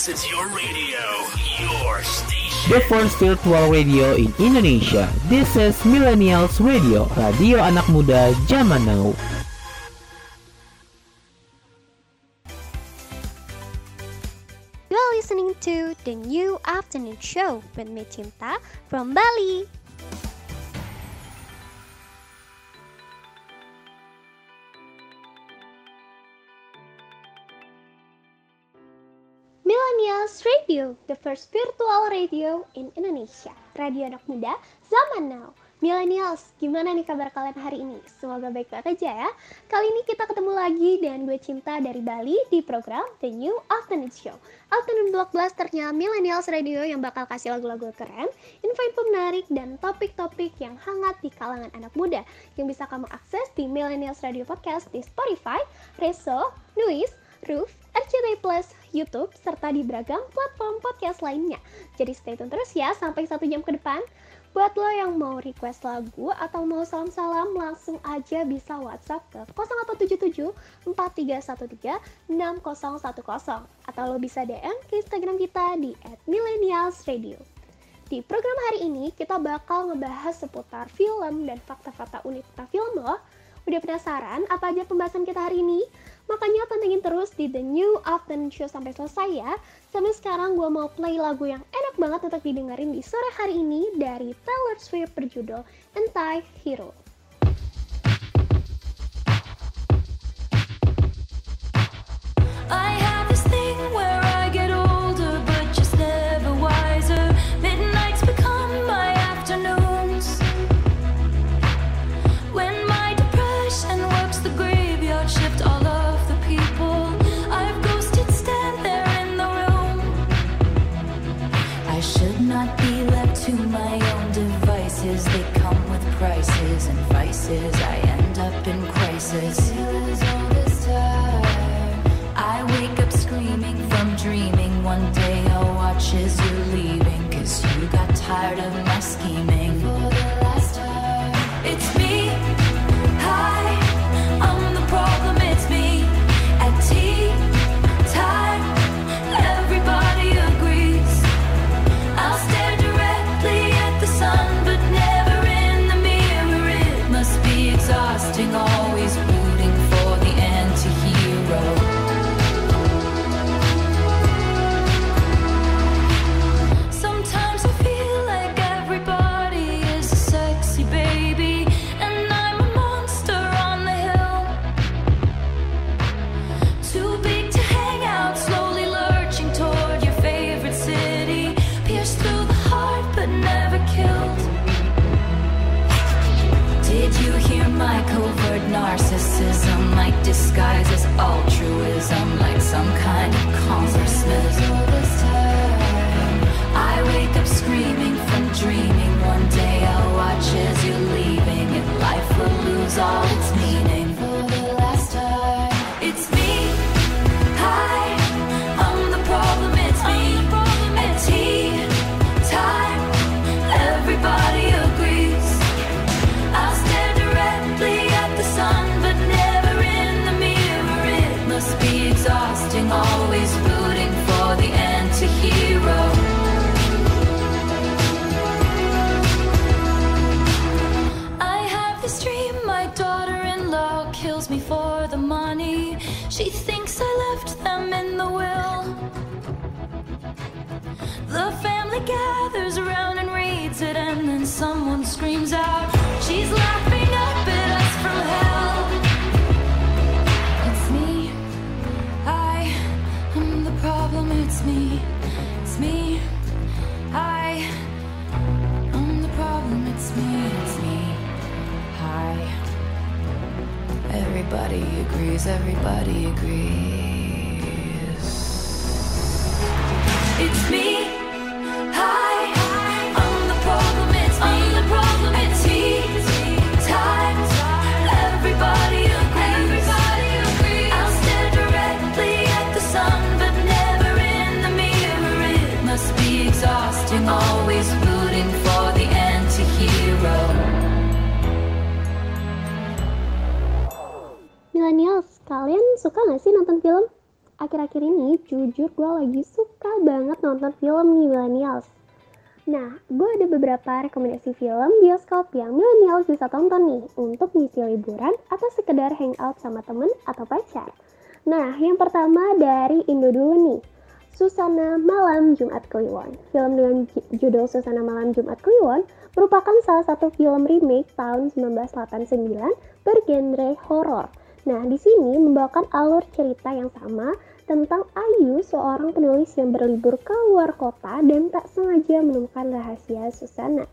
This is your radio, your station. The first virtual radio in Indonesia. This is Millennials Radio, radio anak muda zaman now. You're listening to the new afternoon show with me Cinta from Bali. Millennials Radio, the first virtual radio in Indonesia. Radio anak muda zaman now. Millennials, gimana nih kabar kalian hari ini? Semoga baik-baik aja ya. Kali ini kita ketemu lagi dengan gue Cinta dari Bali di program The New Afternoon Show. Afternoon Blockbusternya Millennials Radio yang bakal kasih lagu-lagu keren, info-info menarik, dan topik-topik yang hangat di kalangan anak muda yang bisa kamu akses di Millennials Radio Podcast di Spotify, Reso, Nuis, Roof, RCTI Plus, YouTube, serta di beragam platform podcast lainnya. Jadi stay tune terus ya sampai satu jam ke depan. Buat lo yang mau request lagu atau mau salam-salam, langsung aja bisa WhatsApp ke 0877 4313 6010 atau lo bisa DM ke Instagram kita di @millennialsradio. Di program hari ini kita bakal ngebahas seputar film dan fakta-fakta unik tentang film loh. Udah penasaran apa aja pembahasan kita hari ini? Makanya pantengin terus di The New Afternoon Show sampai selesai ya. Sampai sekarang gue mau play lagu yang enak banget untuk didengerin di sore hari ini dari Taylor Swift berjudul Anti-Hero. I have this thing where I rekomendasi film bioskop yang millennials bisa tonton nih untuk ngisi liburan atau sekedar hangout sama temen atau pacar. Nah, yang pertama dari Indo dulu nih. Susana Malam Jumat Kliwon. Film dengan judul Susana Malam Jumat Kliwon merupakan salah satu film remake tahun 1989 bergenre horor. Nah, di sini membawakan alur cerita yang sama tentang Ayu, seorang penulis yang berlibur ke luar kota dan tak sengaja menemukan rahasia Susana.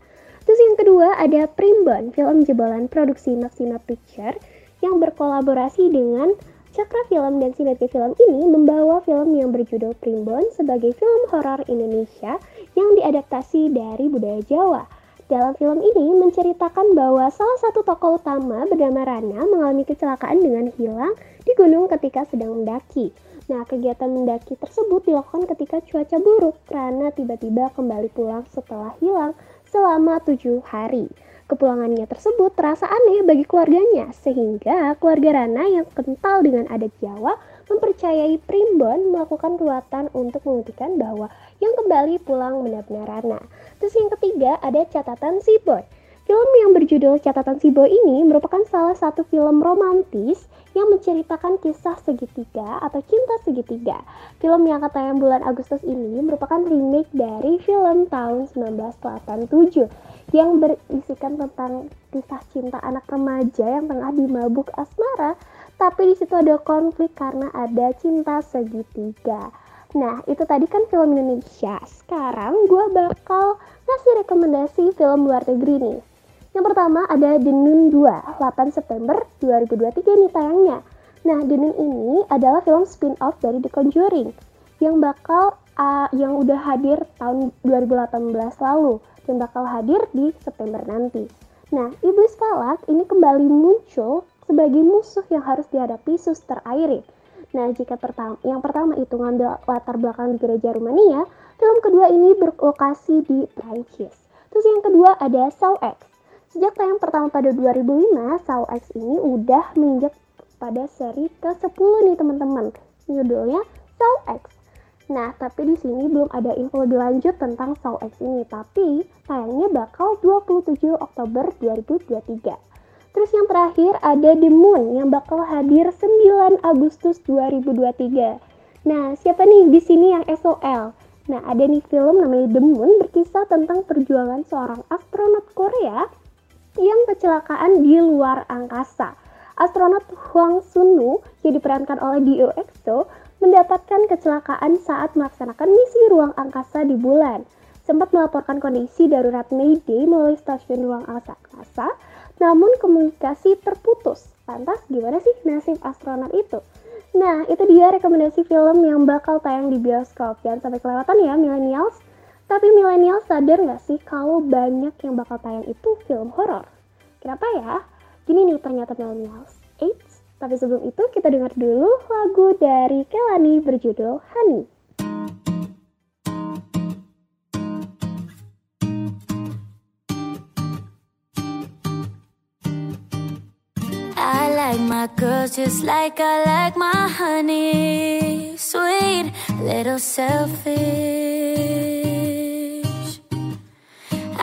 Terus yang kedua ada Primbon, film jebolan produksi Maxima Picture yang berkolaborasi dengan Cakra Film dan Sinergi Film ini membawa film yang berjudul Primbon sebagai film horor Indonesia yang diadaptasi dari budaya Jawa. Dalam film ini menceritakan bahwa salah satu tokoh utama bernama Rana mengalami kecelakaan dengan hilang di gunung ketika sedang mendaki. Nah, kegiatan mendaki tersebut dilakukan ketika cuaca buruk. Rana tiba-tiba kembali pulang setelah hilang selama tujuh hari. Kepulangannya tersebut terasa aneh bagi keluarganya, sehingga keluarga Rana yang kental dengan adat Jawa mempercayai Primbon melakukan ruatan untuk membuktikan bahwa yang kembali pulang benar-benar Rana. Terus yang ketiga ada catatan si boy. Film yang berjudul Catatan Si Boy ini merupakan salah satu film romantis yang menceritakan kisah segitiga atau cinta segitiga. Film yang tayang bulan Agustus ini merupakan remake dari film tahun 1987 yang berisikan tentang kisah cinta anak remaja yang tengah dimabuk asmara, tapi di situ ada konflik karena ada cinta segitiga. Nah, itu tadi kan film Indonesia. Sekarang gue bakal ngasih rekomendasi film luar negeri nih. Yang pertama ada The Nun 2, 8 September 2023 nih tayangnya. Nah, The Nun ini adalah film spin-off dari The Conjuring yang bakal uh, yang udah hadir tahun 2018 lalu yang bakal hadir di September nanti. Nah, Iblis Falak ini kembali muncul sebagai musuh yang harus dihadapi suster Airin. Nah, jika pertama, yang pertama itu ngambil latar belakang di gereja Rumania, film kedua ini berlokasi di Prancis. Terus yang kedua ada Saw X. Sejak tayang pertama pada 2005, Saw X ini udah menginjak pada seri ke-10 nih teman-teman. Judulnya Saw X. Nah, tapi di sini belum ada info lebih lanjut tentang Saw X ini, tapi tayangnya bakal 27 Oktober 2023. Terus yang terakhir ada The Moon yang bakal hadir 9 Agustus 2023. Nah, siapa nih di sini yang SOL? Nah, ada nih film namanya The Moon berkisah tentang perjuangan seorang astronot Korea yang kecelakaan di luar angkasa. Astronot Hwang Sunu yang diperankan oleh Dio EXO mendapatkan kecelakaan saat melaksanakan misi ruang angkasa di bulan. Sempat melaporkan kondisi darurat Mayday melalui stasiun ruang angkasa, namun komunikasi terputus. Lantas gimana sih nasib astronot itu? Nah, itu dia rekomendasi film yang bakal tayang di bioskop. Jangan sampai kelewatan ya, millennials. Tapi millennials sadar nggak sih kalau banyak yang bakal tayang itu film horor? Kenapa ya? Gini nih ternyata millennials. Eits, tapi sebelum itu kita dengar dulu lagu dari Kelani berjudul Honey. I like my girls just like I like my honey. Sweet, little selfish.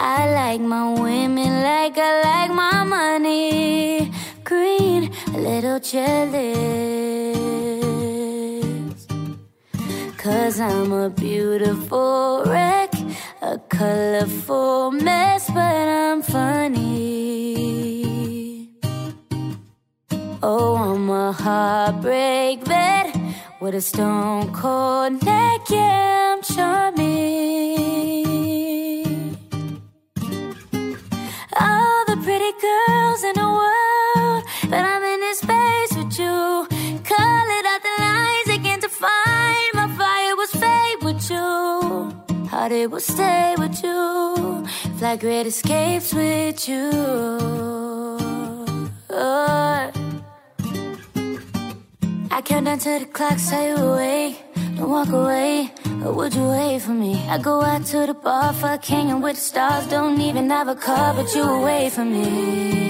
I like my women like I like my money green, a little jealous. Cause I'm a beautiful wreck, a colorful mess, but I'm funny. Oh, I'm a heartbreak vet with a stone cold neck, yeah, I'm charming. In the world but I'm in this space with you. Call it out the lines again to find my fire was fade with you. Heart it will stay with you. Fly great escapes with you. Oh. I count down to the clock, say you away. Don't walk away, or would you wait for me? I go out to the bar, fuck hanging with the stars. Don't even have a car, but you away from me.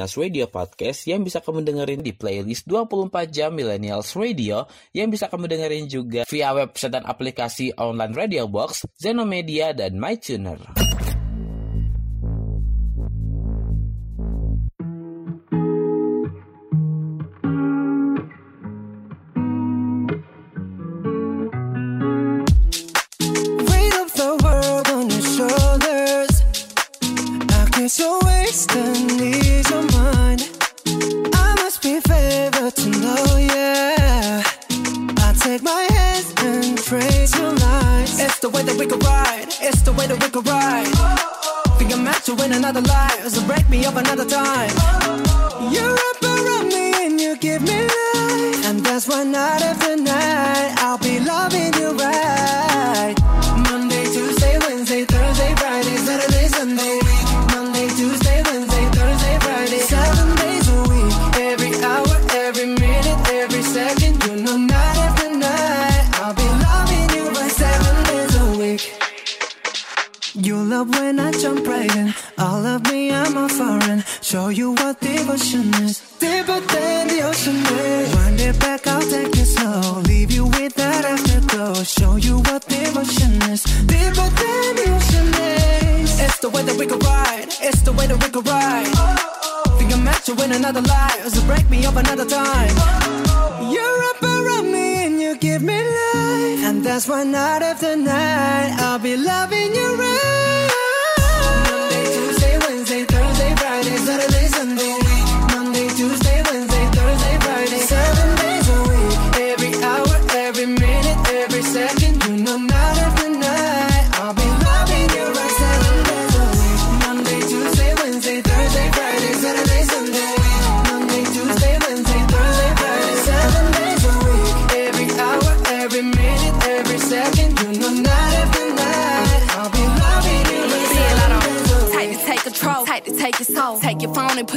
Millennials Radio Podcast yang bisa kamu dengerin di playlist 24 jam Millennials Radio yang bisa kamu dengerin juga via website dan aplikasi online Radio Box, Zenomedia, dan MyTuner. We could ride. It's the way that we could ride. Think I'm meant to win another life, so break me up another time. You wrap around me and you give me life, and that's why night after night I'll be loving you right. Show you what devotion is. Deeper than the ocean is. Wind it back, I'll take it slow. Leave you with that afterglow. Show you what devotion is. Deeper than the ocean is. It's the way that we could ride. It's the way that we could ride. Think I'm meant to win another life. So break me up another time. You're up around me and you give me life. And that's why night after night I'll be loving you right.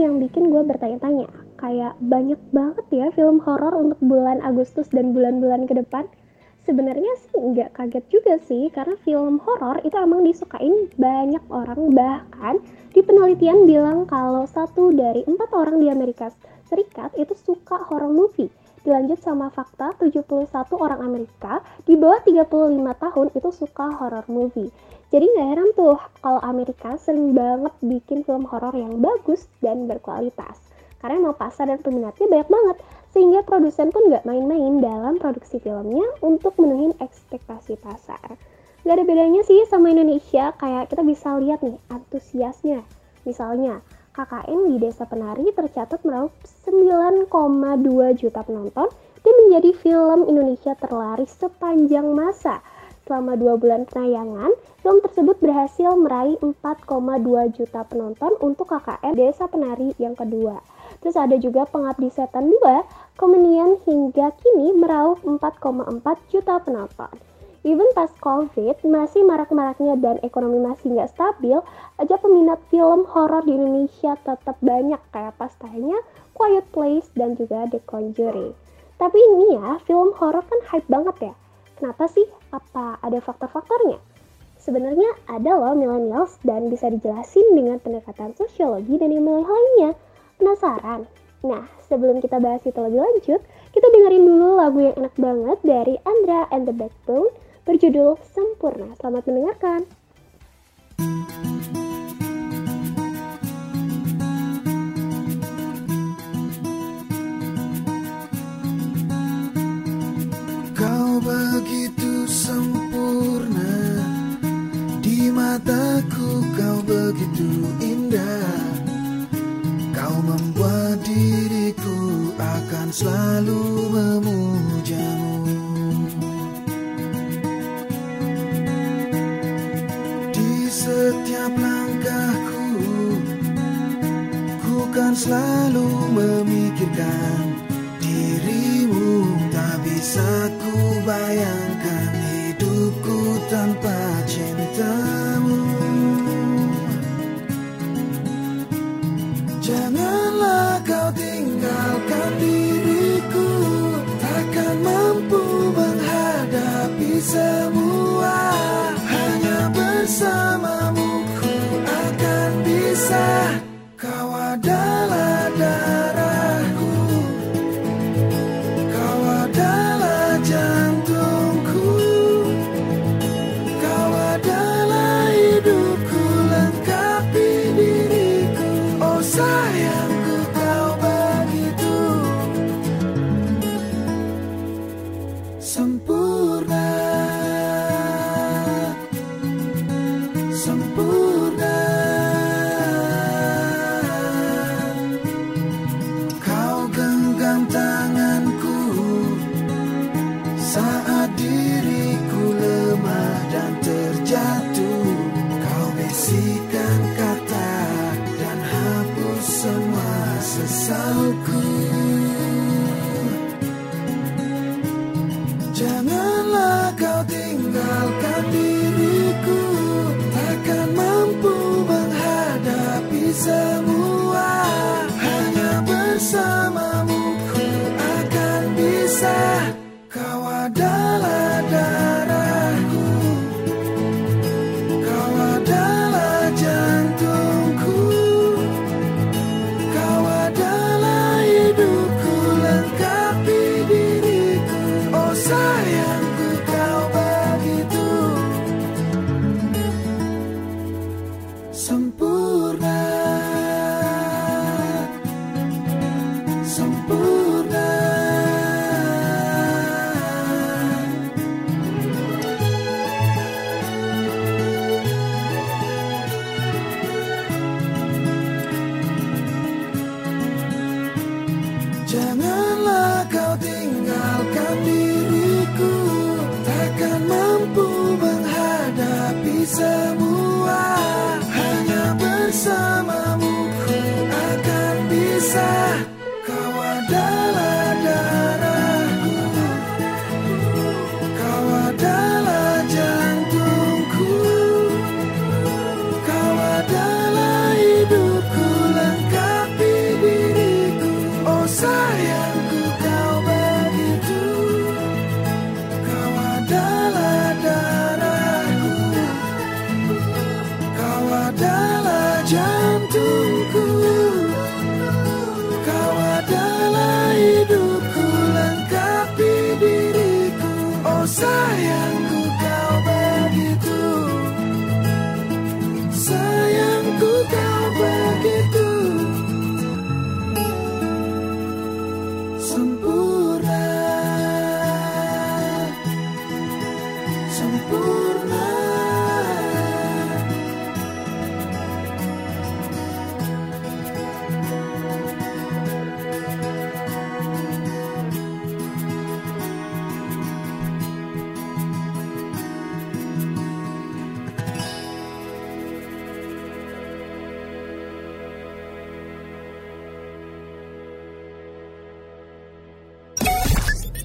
yang bikin gue bertanya-tanya. Kayak banyak banget ya film horor untuk bulan Agustus dan bulan-bulan ke depan. sebenarnya sih nggak kaget juga sih karena film horor itu emang disukain banyak orang bahkan di penelitian bilang kalau satu dari empat orang di Amerika Serikat itu suka horror movie dilanjut sama fakta 71 orang Amerika di bawah 35 tahun itu suka horror movie jadi nggak heran tuh kalau Amerika sering banget bikin film horor yang bagus dan berkualitas karena emang pasar dan peminatnya banyak banget sehingga produsen pun nggak main-main dalam produksi filmnya untuk menuhin ekspektasi pasar. Gak ada bedanya sih sama Indonesia, kayak kita bisa lihat nih antusiasnya. Misalnya, KKN di Desa Penari tercatat meraup 9,2 juta penonton dan menjadi film Indonesia terlaris sepanjang masa. Selama dua bulan penayangan, film tersebut berhasil meraih 4,2 juta penonton untuk KKN Desa Penari yang kedua. Terus ada juga Pengabdi Setan 2, kemudian hingga kini meraup 4,4 juta penonton. Even pas COVID masih marak-maraknya dan ekonomi masih nggak stabil, aja peminat film horor di Indonesia tetap banyak kayak pas tayangnya Quiet Place dan juga The Conjuring. Tapi ini ya, film horor kan hype banget ya. Kenapa sih? Apa ada faktor-faktornya? Sebenarnya ada loh millennials dan bisa dijelasin dengan pendekatan sosiologi dan ilmu lainnya. Penasaran? Nah, sebelum kita bahas itu lebih lanjut, kita dengerin dulu lagu yang enak banget dari Andra and the Backbone berjudul Sempurna. Selamat mendengarkan. Kau begitu sempurna. Di mataku kau begitu indah. Kau membuat diriku akan selalu memujamu. Di setiap langkahku Ku kan selalu memikirkan bisa ku bayangkan hidupku tanpa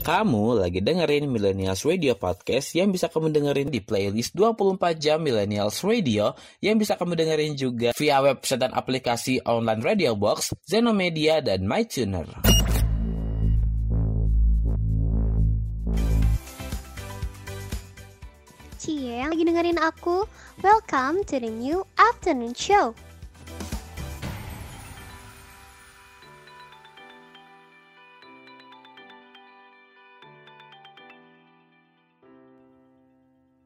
Kamu lagi dengerin Millennials Radio Podcast yang bisa kamu dengerin di playlist 24 jam Millennials Radio yang bisa kamu dengerin juga via website dan aplikasi online Radio Box, Zenomedia, dan MyTuner. Cie lagi dengerin aku, welcome to the new afternoon show.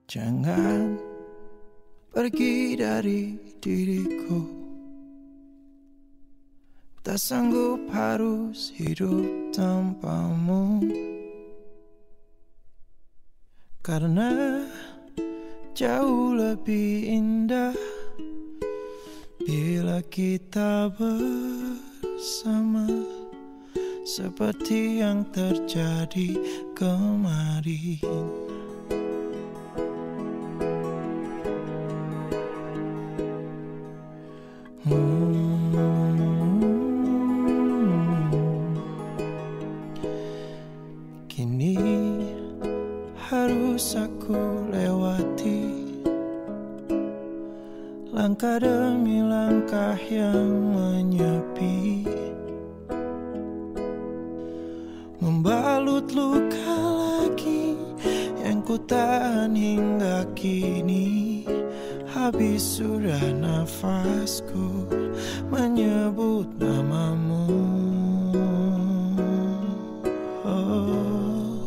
Jangan pergi dari diriku. Tak sanggup harus hidup tanpamu. Karena jauh lebih indah Bila kita bersama Seperti yang terjadi kemarin yang menyepi. Membalut luka lagi yang ku tahan hingga kini. Habis sudah nafasku menyebut namamu. Oh,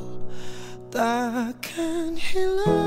takkan hilang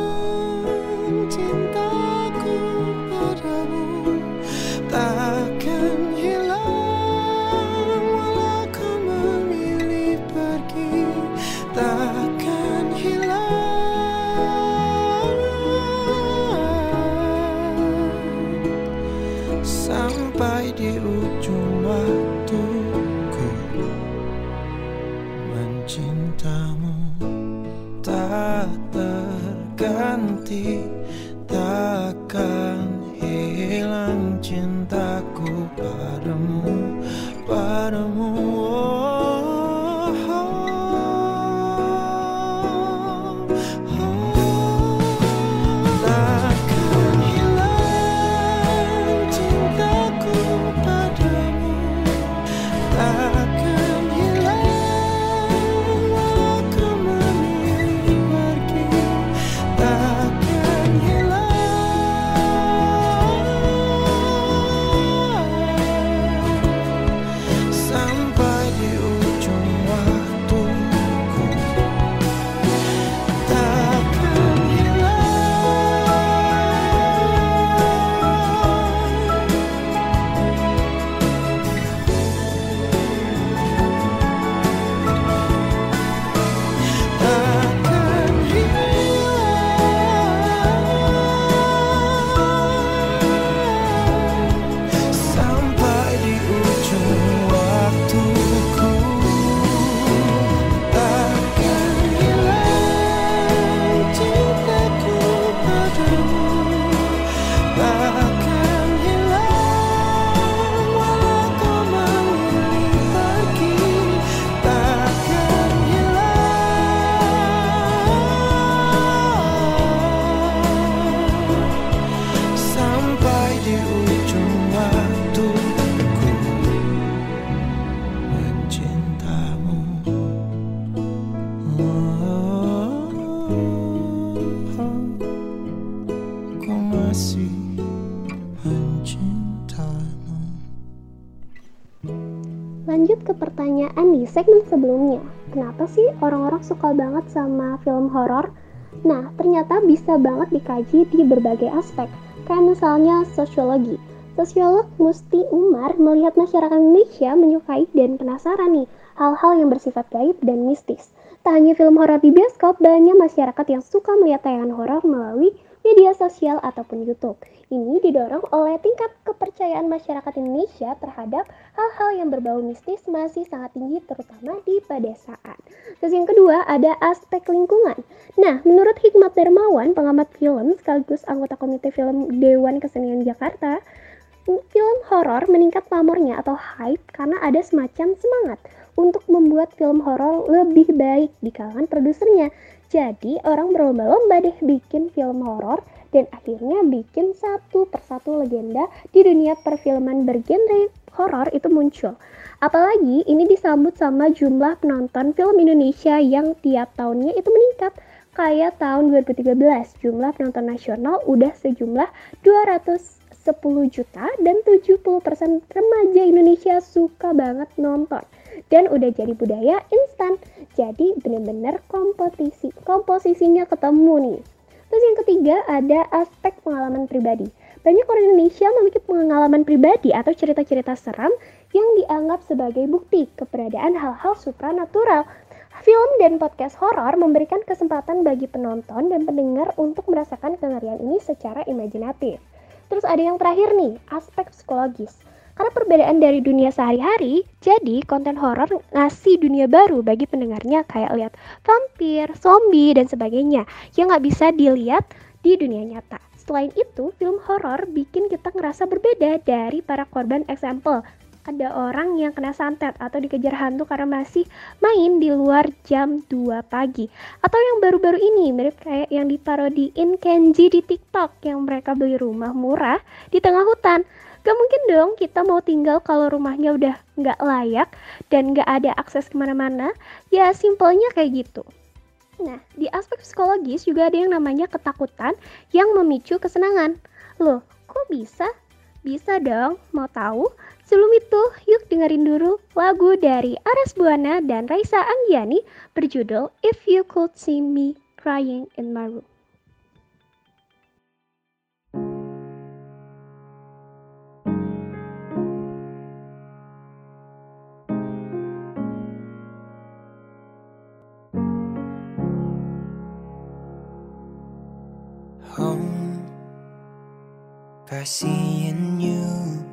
sebelumnya. Kenapa sih orang-orang suka banget sama film horor? Nah, ternyata bisa banget dikaji di berbagai aspek. Kayak misalnya sosiologi. Sosiolog Musti Umar melihat masyarakat Indonesia menyukai dan penasaran nih hal-hal yang bersifat gaib dan mistis. Tak hanya film horor di bioskop, banyak masyarakat yang suka melihat tayangan horor melalui media sosial ataupun YouTube. Ini didorong oleh tingkat kepercayaan masyarakat Indonesia terhadap hal-hal yang berbau mistis masih sangat tinggi terutama di pedesaan. Terus yang kedua ada aspek lingkungan. Nah, menurut Hikmat Darmawan, pengamat film sekaligus anggota Komite Film Dewan Kesenian Jakarta, film horor meningkat pamornya atau hype karena ada semacam semangat untuk membuat film horor lebih baik di kalangan produsernya. Jadi orang berlomba-lomba deh bikin film horor dan akhirnya bikin satu persatu legenda di dunia perfilman bergenre horor itu muncul. Apalagi ini disambut sama jumlah penonton film Indonesia yang tiap tahunnya itu meningkat. Kayak tahun 2013, jumlah penonton nasional udah sejumlah 210 juta dan 70% remaja Indonesia suka banget nonton. Dan udah jadi budaya instan. Jadi bener-bener kompetisi. Komposisinya ketemu nih. Terus yang ketiga ada aspek pengalaman pribadi. Banyak orang Indonesia memiliki pengalaman pribadi atau cerita-cerita seram yang dianggap sebagai bukti keberadaan hal-hal supranatural. Film dan podcast horor memberikan kesempatan bagi penonton dan pendengar untuk merasakan kengerian ini secara imajinatif. Terus ada yang terakhir nih, aspek psikologis. Karena perbedaan dari dunia sehari-hari, jadi konten horor ngasih dunia baru bagi pendengarnya kayak lihat vampir, zombie, dan sebagainya yang nggak bisa dilihat di dunia nyata. Selain itu, film horor bikin kita ngerasa berbeda dari para korban example ada orang yang kena santet atau dikejar hantu karena masih main di luar jam 2 pagi. Atau yang baru-baru ini mirip kayak yang diparodiin Kenji di TikTok yang mereka beli rumah murah di tengah hutan. Gak mungkin dong kita mau tinggal kalau rumahnya udah nggak layak dan nggak ada akses ke mana-mana. Ya simpelnya kayak gitu. Nah, di aspek psikologis juga ada yang namanya ketakutan yang memicu kesenangan. Loh, kok bisa? Bisa dong, mau tahu? Sebelum itu, yuk dengerin dulu lagu dari Aras Buana dan Raisa Anggiani berjudul If You Could See Me Crying in My Room. Seeing you,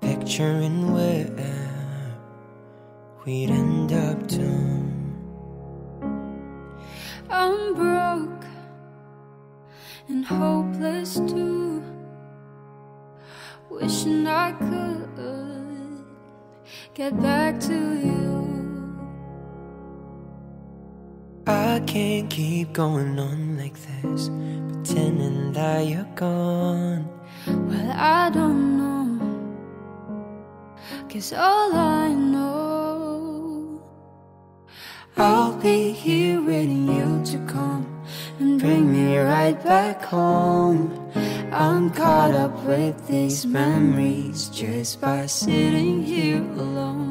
picturing where we'd end up to. I'm broke and hopeless too. Wishing I could get back to you. Can't keep going on like this, pretending that you're gone. Well, I don't know. Cause all I know, I'll be here waiting you to come and bring me right back home. I'm caught up with these memories just by sitting here alone.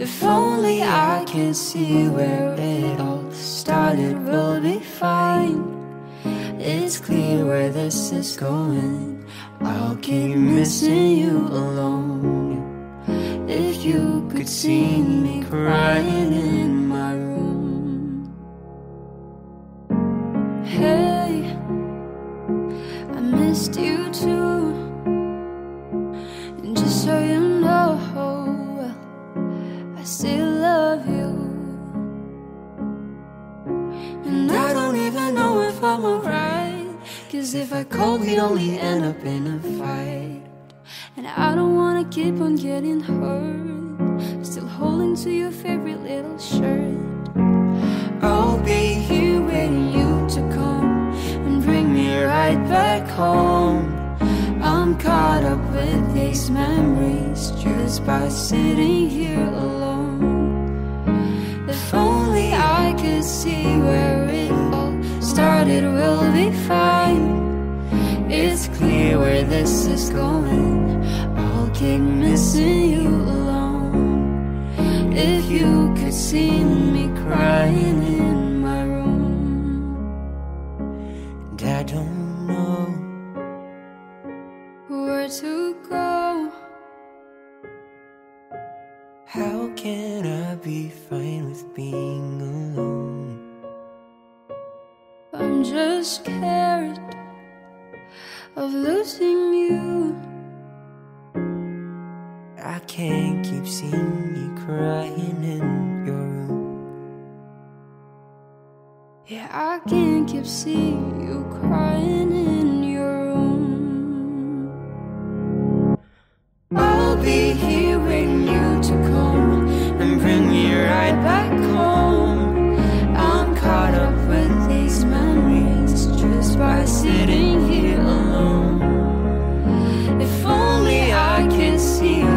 If only I can see where it all started, we'll be fine. It's clear where this is going. I'll keep missing you alone. If you could see me crying in I'm alright. Cause if I call, we'd only end up in a fight. And I don't wanna keep on getting hurt. Still holding to your favorite little shirt. I'll be here waiting you to come and bring me right back home. I'm caught up with these memories just by sitting here alone. If only I could see where it started, we'll be fine. It's clear where this is going. I'll keep missing you alone. If you could see me crying in my room, and I don't know Where to go? how can I be fine with being alone. I'm just scared of losing you. I can't keep seeing you crying in your room. Yeah, I can't keep seeing you crying in your room. I'll be here when you to come and bring me right back home. by sitting here alone. If only I can see.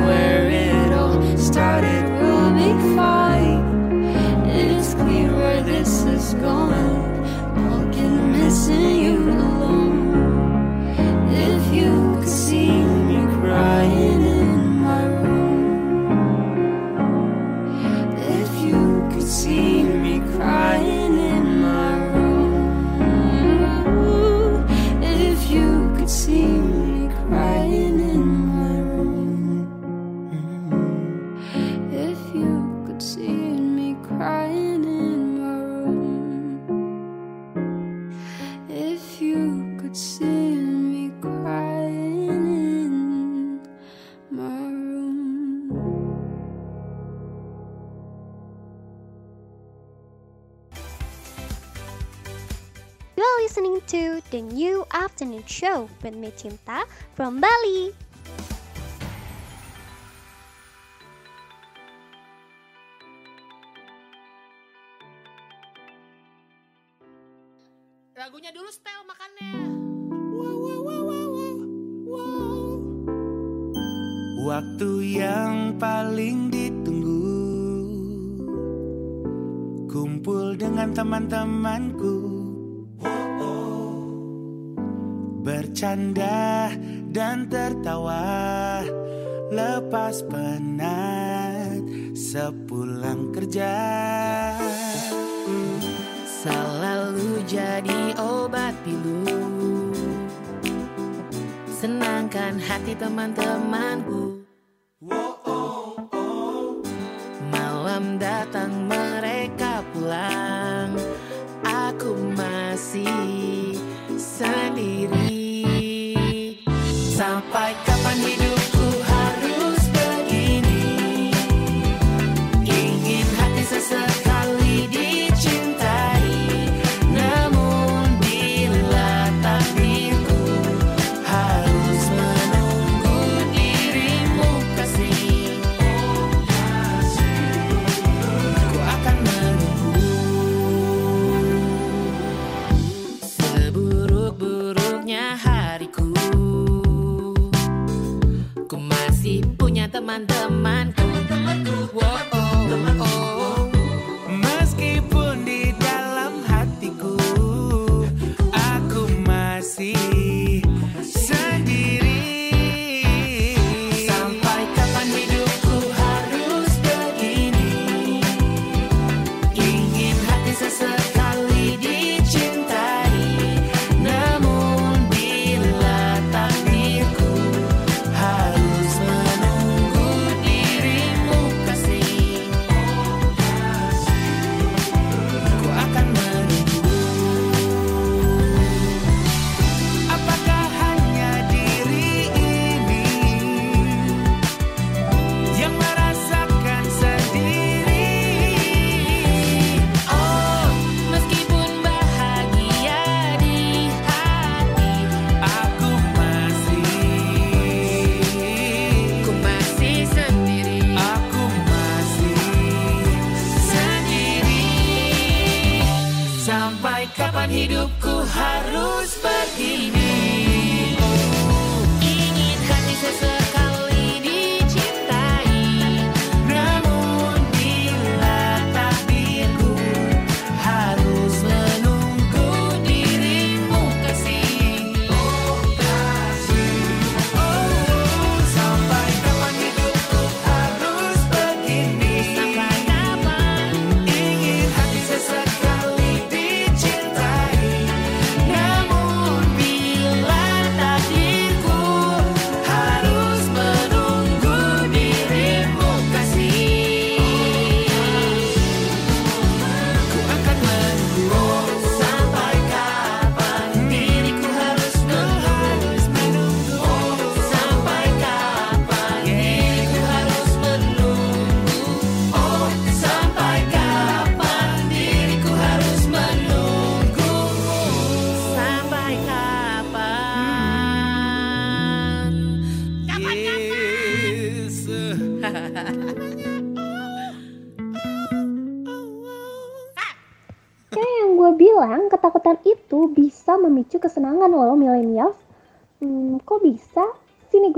are listening to the new afternoon show with me Cinta from Bali. Lagunya dulu style makannya. Wow, wow, wow, wow, wow. Waktu yang paling ditunggu Kumpul dengan teman-temanku bercanda dan tertawa. Lepas penat sepulang kerja. Selalu jadi obat pilu. Senangkan hati teman-temanku. Wow, malam datang mereka pulang.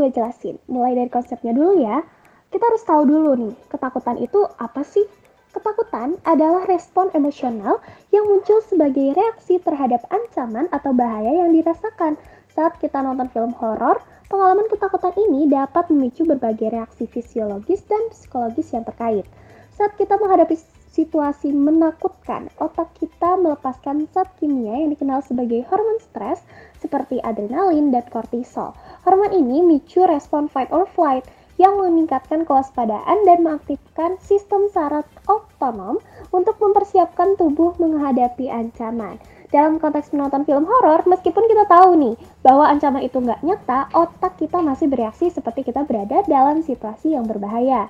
Gue jelasin. Mulai dari konsepnya dulu ya. Kita harus tahu dulu nih, ketakutan itu apa sih? Ketakutan adalah respon emosional yang muncul sebagai reaksi terhadap ancaman atau bahaya yang dirasakan. Saat kita nonton film horor, pengalaman ketakutan ini dapat memicu berbagai reaksi fisiologis dan psikologis yang terkait. Saat kita menghadapi situasi menakutkan, otak kita melepaskan zat kimia yang dikenal sebagai hormon stres seperti adrenalin dan kortisol. Hormon ini memicu respon fight or flight yang meningkatkan kewaspadaan dan mengaktifkan sistem saraf otonom untuk mempersiapkan tubuh menghadapi ancaman. Dalam konteks menonton film horor, meskipun kita tahu nih bahwa ancaman itu nggak nyata, otak kita masih bereaksi seperti kita berada dalam situasi yang berbahaya.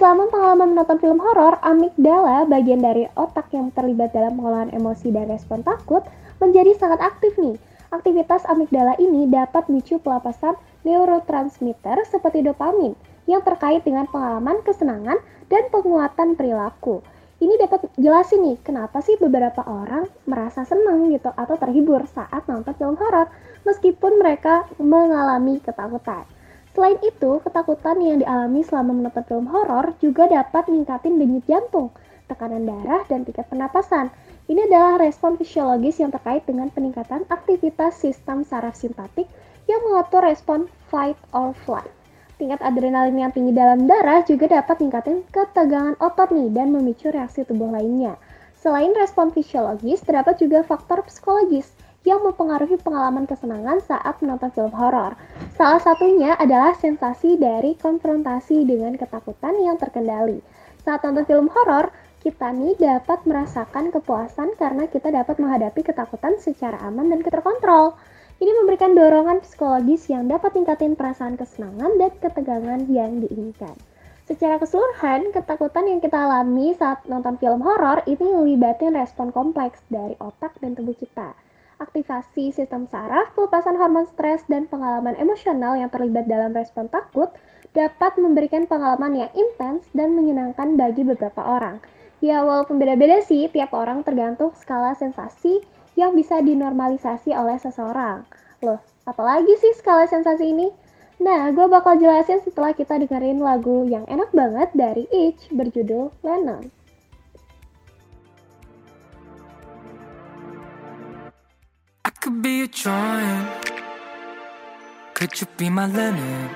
Selama pengalaman menonton film horor, amigdala, bagian dari otak yang terlibat dalam pengolahan emosi dan respon takut, menjadi sangat aktif nih. Aktivitas amigdala ini dapat memicu pelepasan neurotransmitter seperti dopamin yang terkait dengan pengalaman kesenangan dan penguatan perilaku. Ini dapat jelasin nih kenapa sih beberapa orang merasa senang gitu atau terhibur saat nonton film horor meskipun mereka mengalami ketakutan. Selain itu, ketakutan yang dialami selama menonton film horor juga dapat meningkatkan denyut jantung, tekanan darah, dan tingkat pernapasan. Ini adalah respon fisiologis yang terkait dengan peningkatan aktivitas sistem saraf simpatik yang mengatur respon fight or flight. Tingkat adrenalin yang tinggi dalam darah juga dapat meningkatkan ketegangan otot nih dan memicu reaksi tubuh lainnya. Selain respon fisiologis, terdapat juga faktor psikologis yang mempengaruhi pengalaman kesenangan saat menonton film horor. Salah satunya adalah sensasi dari konfrontasi dengan ketakutan yang terkendali. Saat nonton film horor, kita nih dapat merasakan kepuasan karena kita dapat menghadapi ketakutan secara aman dan terkontrol. Ini memberikan dorongan psikologis yang dapat tingkatin perasaan kesenangan dan ketegangan yang diinginkan. Secara keseluruhan, ketakutan yang kita alami saat nonton film horor ini melibatkan respon kompleks dari otak dan tubuh kita aktivasi sistem saraf, pelepasan hormon stres, dan pengalaman emosional yang terlibat dalam respon takut dapat memberikan pengalaman yang intens dan menyenangkan bagi beberapa orang. Ya, walaupun beda-beda sih, tiap orang tergantung skala sensasi yang bisa dinormalisasi oleh seseorang. Loh, apalagi sih skala sensasi ini? Nah, gue bakal jelasin setelah kita dengerin lagu yang enak banget dari Itch berjudul Lennon. Could be a drawing. Could you be my Lennon?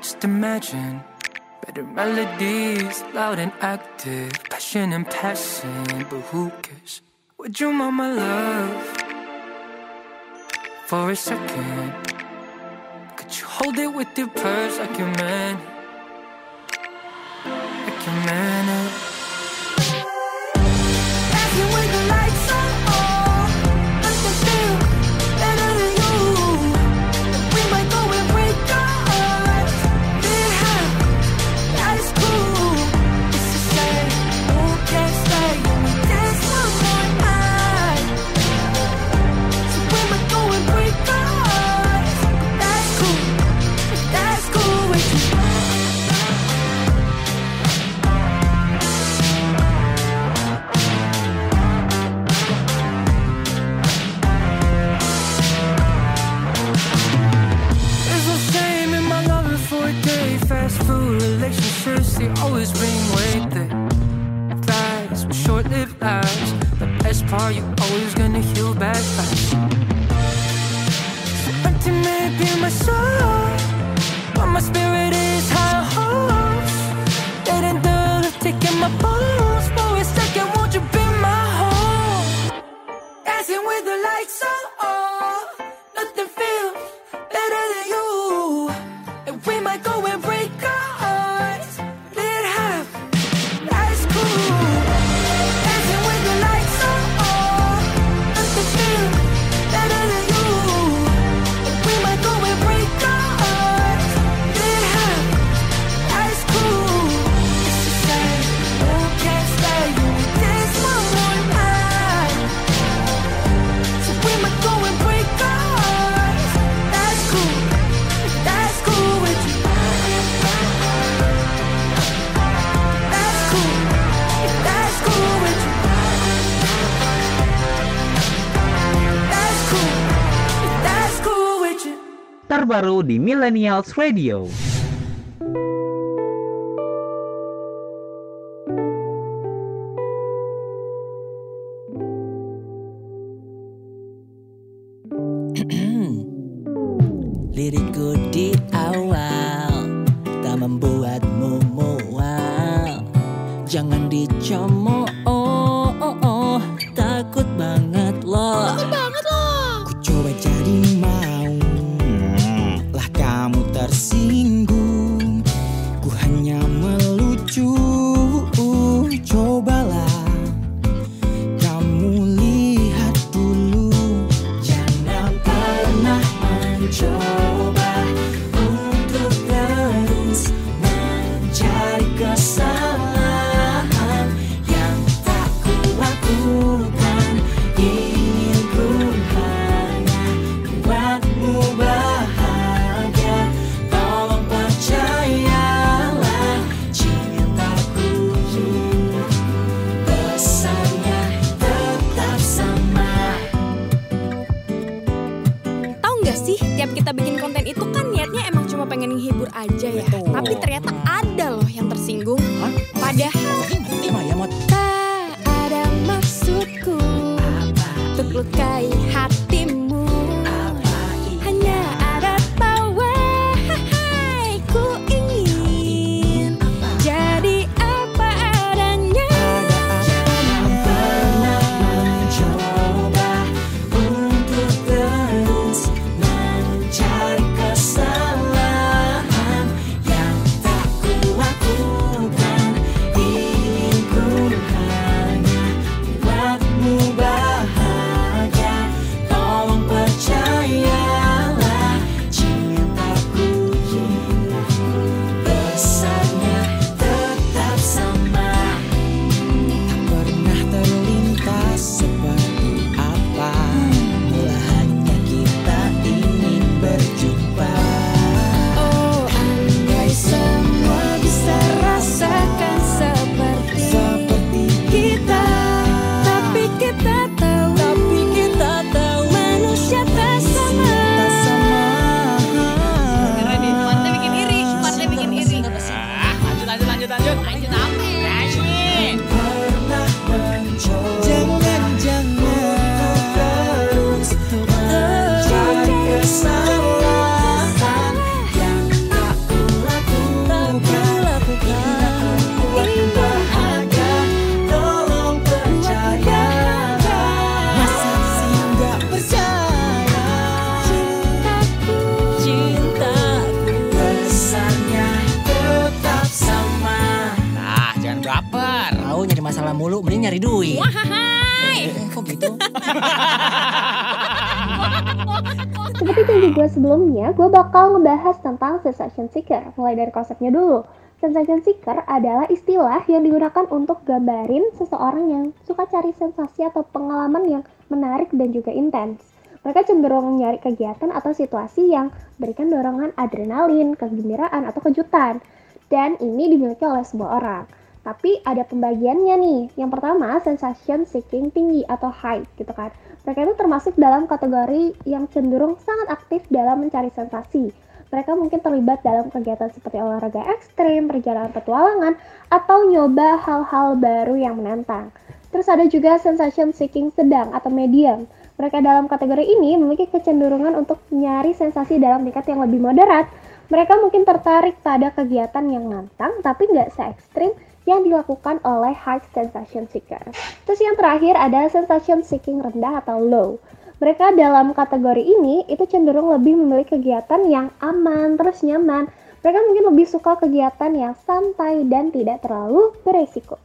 Just imagine. Better melodies, loud and active. Passion and passion, but who cares? Would you mind my love? For a second. Could you hold it with your purse like you man? Like you meant always bring weight there. Fast, short lived lives. The best part, you always gonna heal back fast. So empty may be my soul, but my spirit is high hopes. They didn't do taking my pulse. For a second, won't you be my home? Dancing with the lights on, terbaru di Millennials Radio. Sensation seeker, mulai dari konsepnya dulu. Sensation seeker adalah istilah yang digunakan untuk gambarin seseorang yang suka cari sensasi atau pengalaman yang menarik dan juga intens. Mereka cenderung nyari kegiatan atau situasi yang berikan dorongan adrenalin, kegembiraan, atau kejutan. Dan ini dimiliki oleh sebuah orang. Tapi ada pembagiannya nih. Yang pertama, sensation seeking tinggi atau high gitu kan. Mereka itu termasuk dalam kategori yang cenderung sangat aktif dalam mencari sensasi. Mereka mungkin terlibat dalam kegiatan seperti olahraga ekstrim, perjalanan petualangan, atau nyoba hal-hal baru yang menantang. Terus ada juga sensation seeking sedang atau medium. Mereka dalam kategori ini memiliki kecenderungan untuk nyari sensasi dalam tingkat yang lebih moderat. Mereka mungkin tertarik pada kegiatan yang nantang, tapi nggak se-ekstrim yang dilakukan oleh high sensation seeker. Terus yang terakhir ada sensation seeking rendah atau low. Mereka dalam kategori ini itu cenderung lebih memilih kegiatan yang aman, terus nyaman. Mereka mungkin lebih suka kegiatan yang santai dan tidak terlalu beresiko.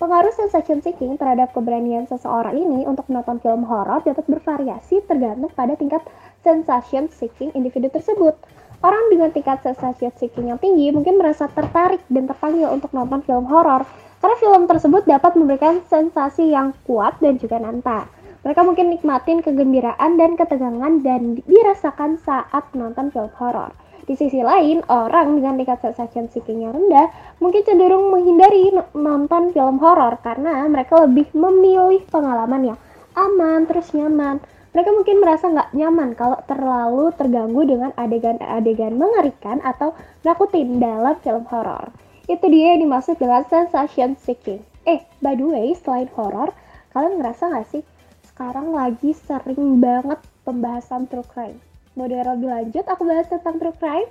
Pengaruh sensation seeking terhadap keberanian seseorang ini untuk menonton film horor dapat bervariasi tergantung pada tingkat sensation seeking individu tersebut. Orang dengan tingkat sensation seeking yang tinggi mungkin merasa tertarik dan terpanggil untuk nonton film horor karena film tersebut dapat memberikan sensasi yang kuat dan juga nantang. Mereka mungkin nikmatin kegembiraan dan ketegangan dan dirasakan saat menonton film horor. Di sisi lain, orang dengan tingkat sensation seeking yang rendah mungkin cenderung menghindari nonton film horor karena mereka lebih memilih pengalaman yang aman terus nyaman. Mereka mungkin merasa nggak nyaman kalau terlalu terganggu dengan adegan-adegan mengerikan atau nakutin dalam film horor. Itu dia yang dimaksud dengan sensation seeking. Eh, by the way, selain horor, kalian ngerasa nggak sih sekarang lagi sering banget pembahasan true crime. Mau dengar lebih lanjut aku bahas tentang true crime?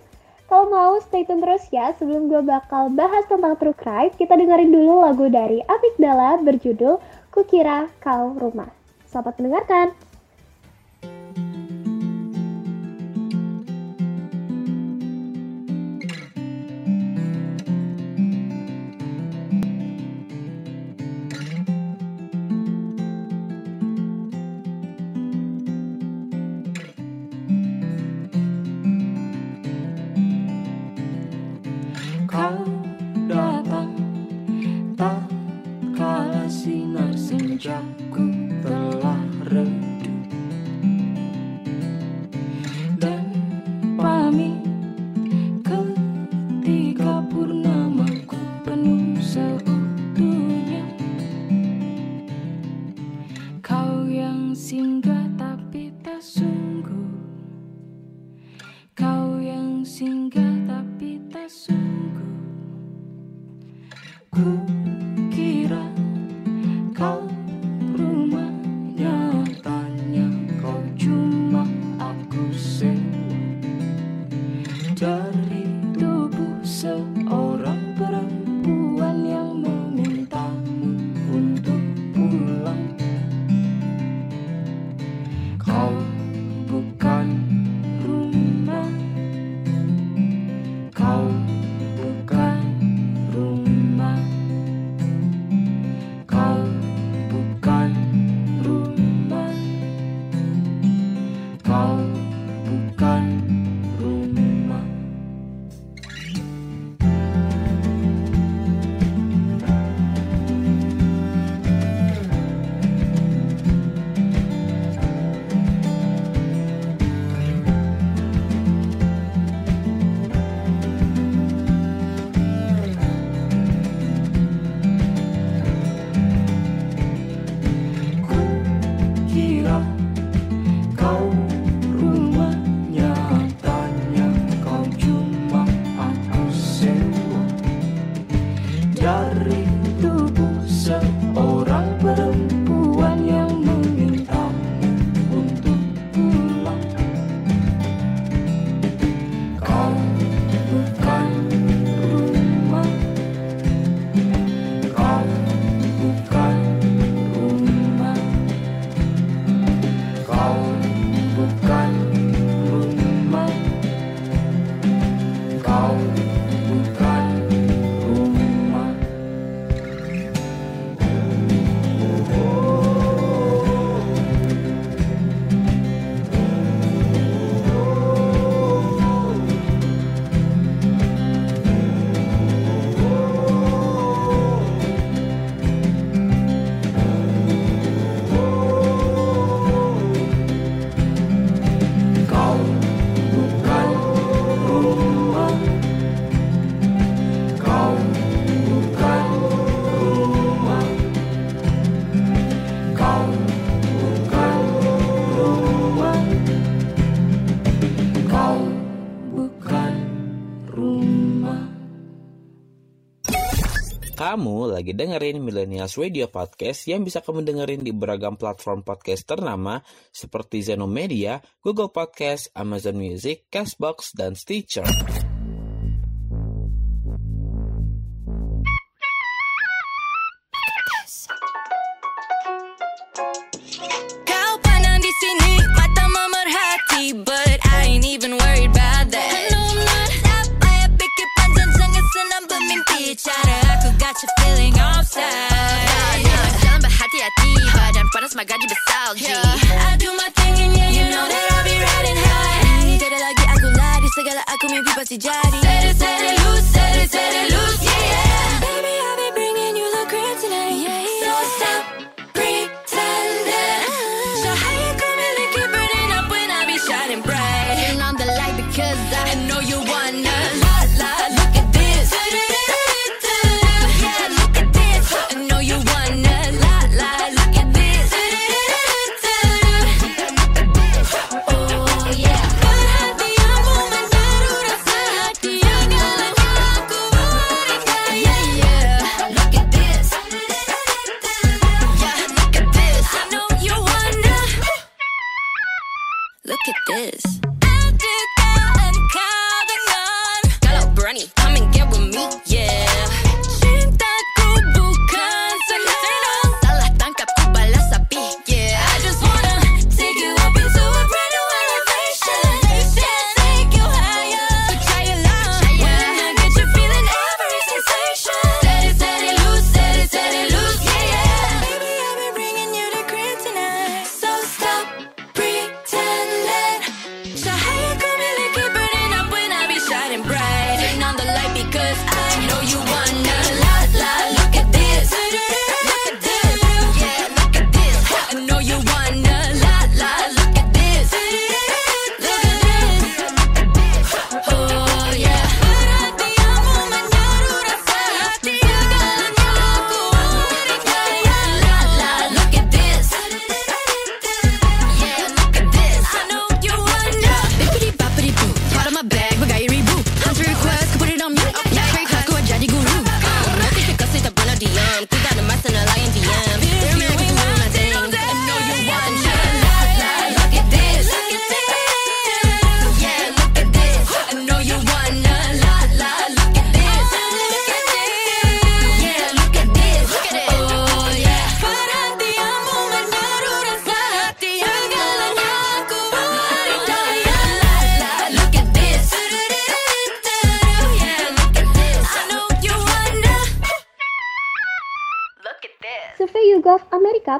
Kalau mau stay tune terus ya, sebelum gue bakal bahas tentang true crime, kita dengerin dulu lagu dari Amigdala berjudul Kukira Kau Rumah. Selamat mendengarkan! Kamu lagi dengerin Millennials Radio Podcast yang bisa kamu dengerin di beragam platform podcast ternama seperti Zenomedia, Google Podcast, Amazon Music, Castbox, dan Stitcher. outside Jalan berhati-hati I do my thing and yeah, you know that I be riding high. Tidak lagi aku lari Segala aku pasti jadi.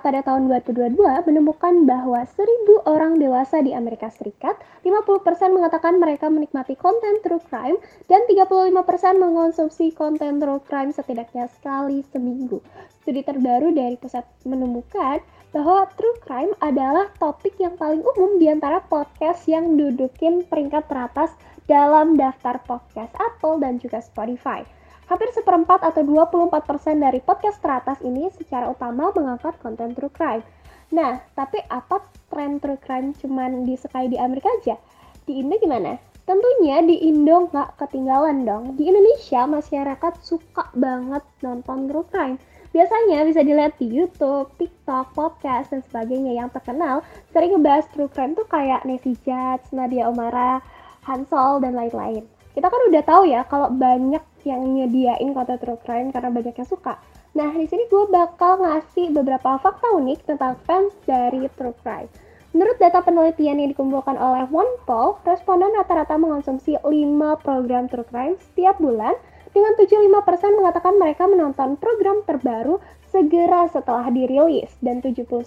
Pada tahun 2022 menemukan bahwa 1000 orang dewasa di Amerika Serikat, 50% mengatakan mereka menikmati konten true crime dan 35% mengonsumsi konten true crime setidaknya sekali seminggu. Studi terbaru dari pusat menemukan bahwa true crime adalah topik yang paling umum di antara podcast yang dudukin peringkat teratas dalam daftar podcast Apple dan juga Spotify. Hampir seperempat atau 24% dari podcast teratas ini secara utama mengangkat konten true crime. Nah, tapi apa tren true crime cuman disukai di Amerika aja? Di Indo gimana? Tentunya di Indo nggak ketinggalan dong. Di Indonesia masyarakat suka banget nonton true crime. Biasanya bisa dilihat di YouTube, TikTok, podcast, dan sebagainya yang terkenal sering ngebahas true crime tuh kayak Nancy Judge, Nadia Omara, Hansol, dan lain-lain. Kita kan udah tahu ya kalau banyak yang nyediain konten true crime karena banyak yang suka. Nah, di sini gue bakal ngasih beberapa fakta unik tentang fans dari true crime. Menurut data penelitian yang dikumpulkan oleh OnePoll, responden rata-rata mengonsumsi 5 program true crime setiap bulan, dengan 75% mengatakan mereka menonton program terbaru segera setelah dirilis, dan 71%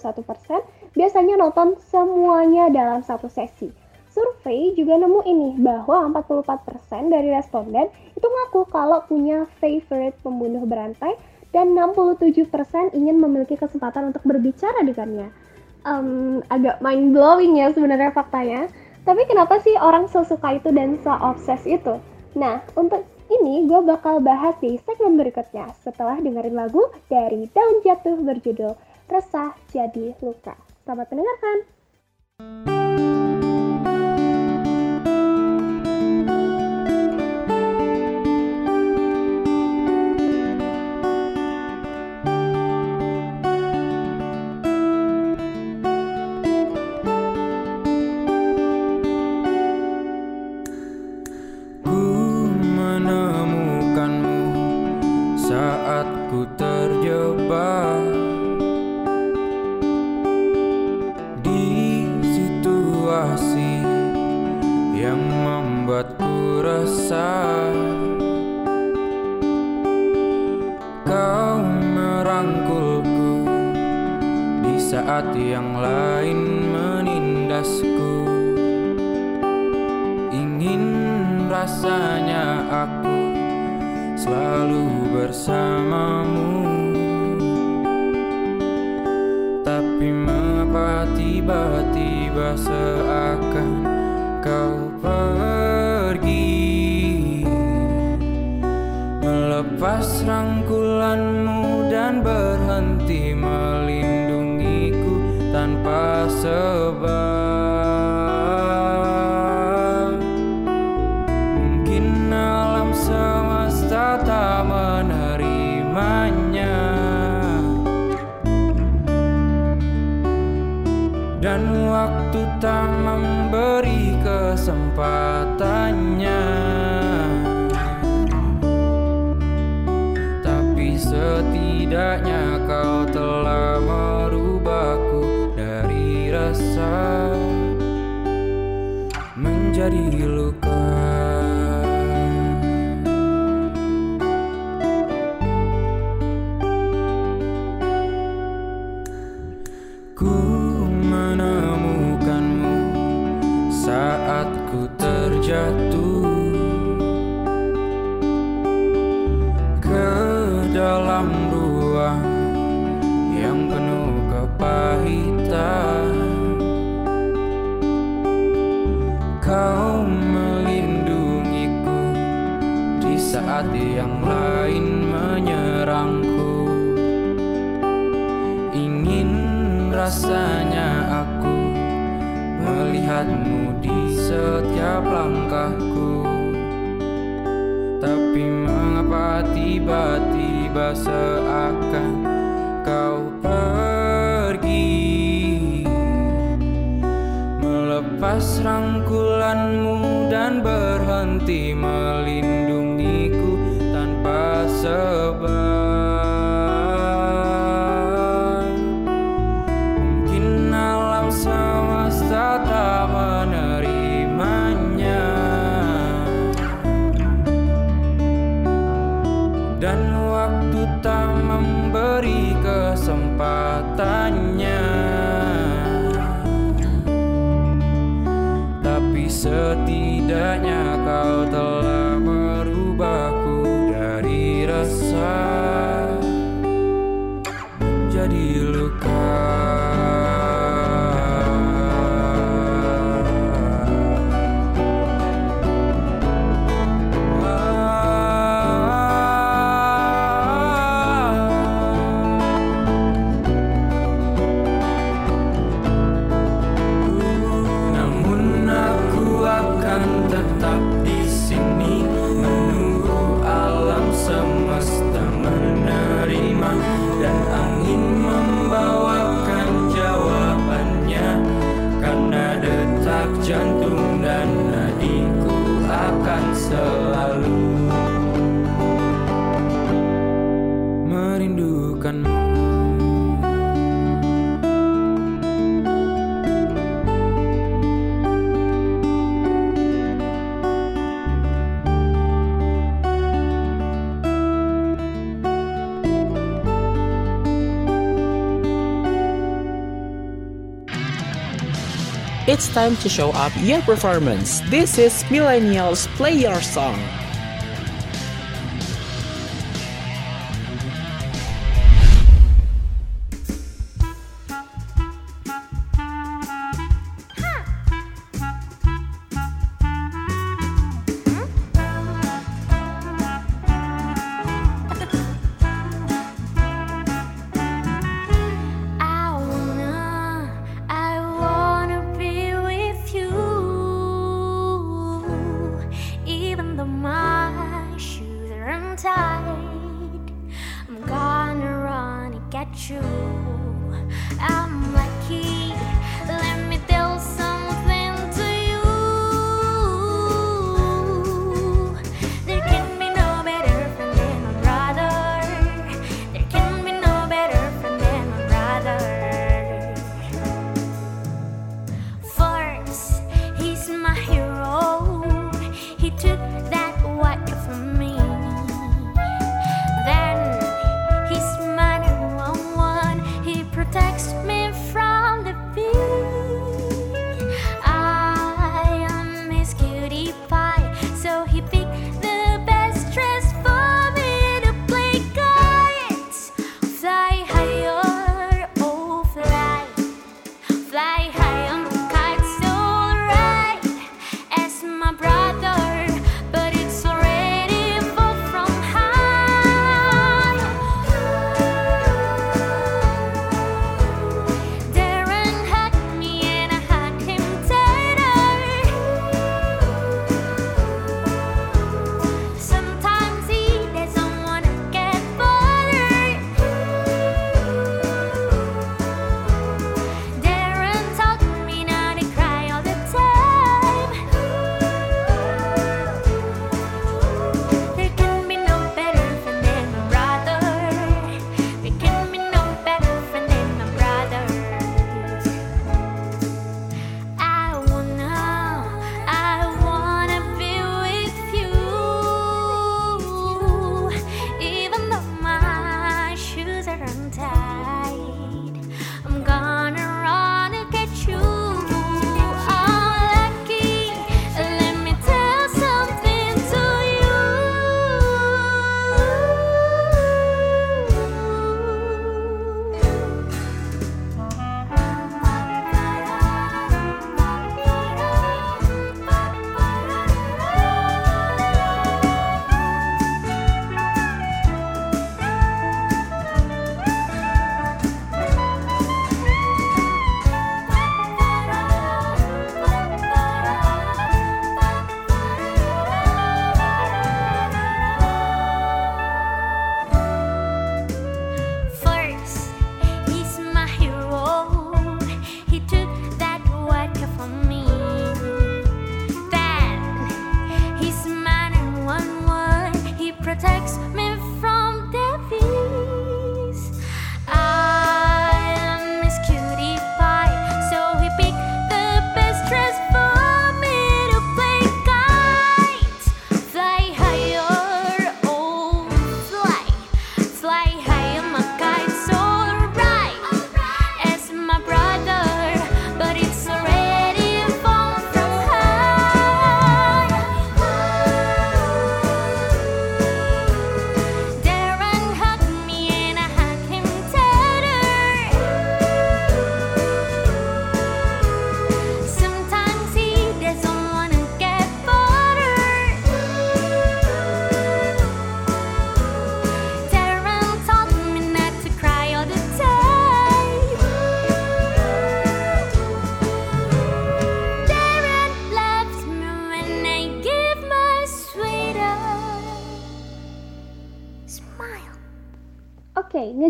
biasanya nonton semuanya dalam satu sesi. Survei juga nemu ini bahwa 44% dari responden itu ngaku kalau punya favorite pembunuh berantai dan 67% ingin memiliki kesempatan untuk berbicara dengannya. Um, agak mind blowing ya sebenarnya faktanya. Tapi kenapa sih orang sesuka itu dan se-obses itu? Nah, untuk ini gue bakal bahas di segmen berikutnya setelah dengerin lagu dari Daun Jatuh berjudul Resah Jadi Luka. Selamat mendengarkan. time to show up your performance. This is Millennials Play Your Song.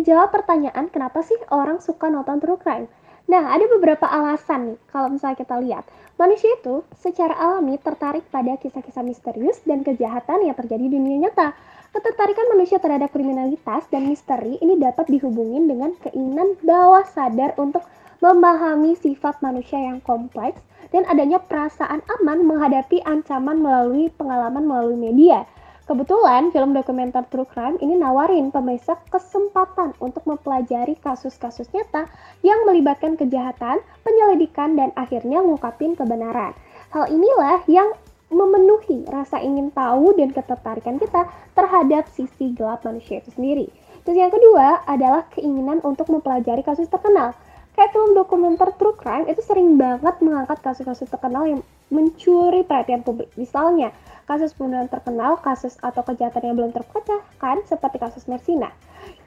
Oke, ngejawab pertanyaan kenapa sih orang suka nonton true crime? Nah, ada beberapa alasan nih kalau misalnya kita lihat. Manusia itu secara alami tertarik pada kisah-kisah misterius dan kejahatan yang terjadi di dunia nyata. Ketertarikan manusia terhadap kriminalitas dan misteri ini dapat dihubungin dengan keinginan bawah sadar untuk memahami sifat manusia yang kompleks dan adanya perasaan aman menghadapi ancaman melalui pengalaman melalui media. Kebetulan film dokumenter True Crime ini nawarin pemirsa kesempatan untuk mempelajari kasus-kasus nyata yang melibatkan kejahatan, penyelidikan, dan akhirnya mengungkapin kebenaran. Hal inilah yang memenuhi rasa ingin tahu dan ketertarikan kita terhadap sisi gelap manusia itu sendiri. Terus yang kedua adalah keinginan untuk mempelajari kasus terkenal. Kayak film dokumenter True Crime itu sering banget mengangkat kasus-kasus terkenal yang mencuri perhatian publik. Misalnya, kasus pembunuhan terkenal, kasus atau kejahatan yang belum terpecahkan seperti kasus Mersina.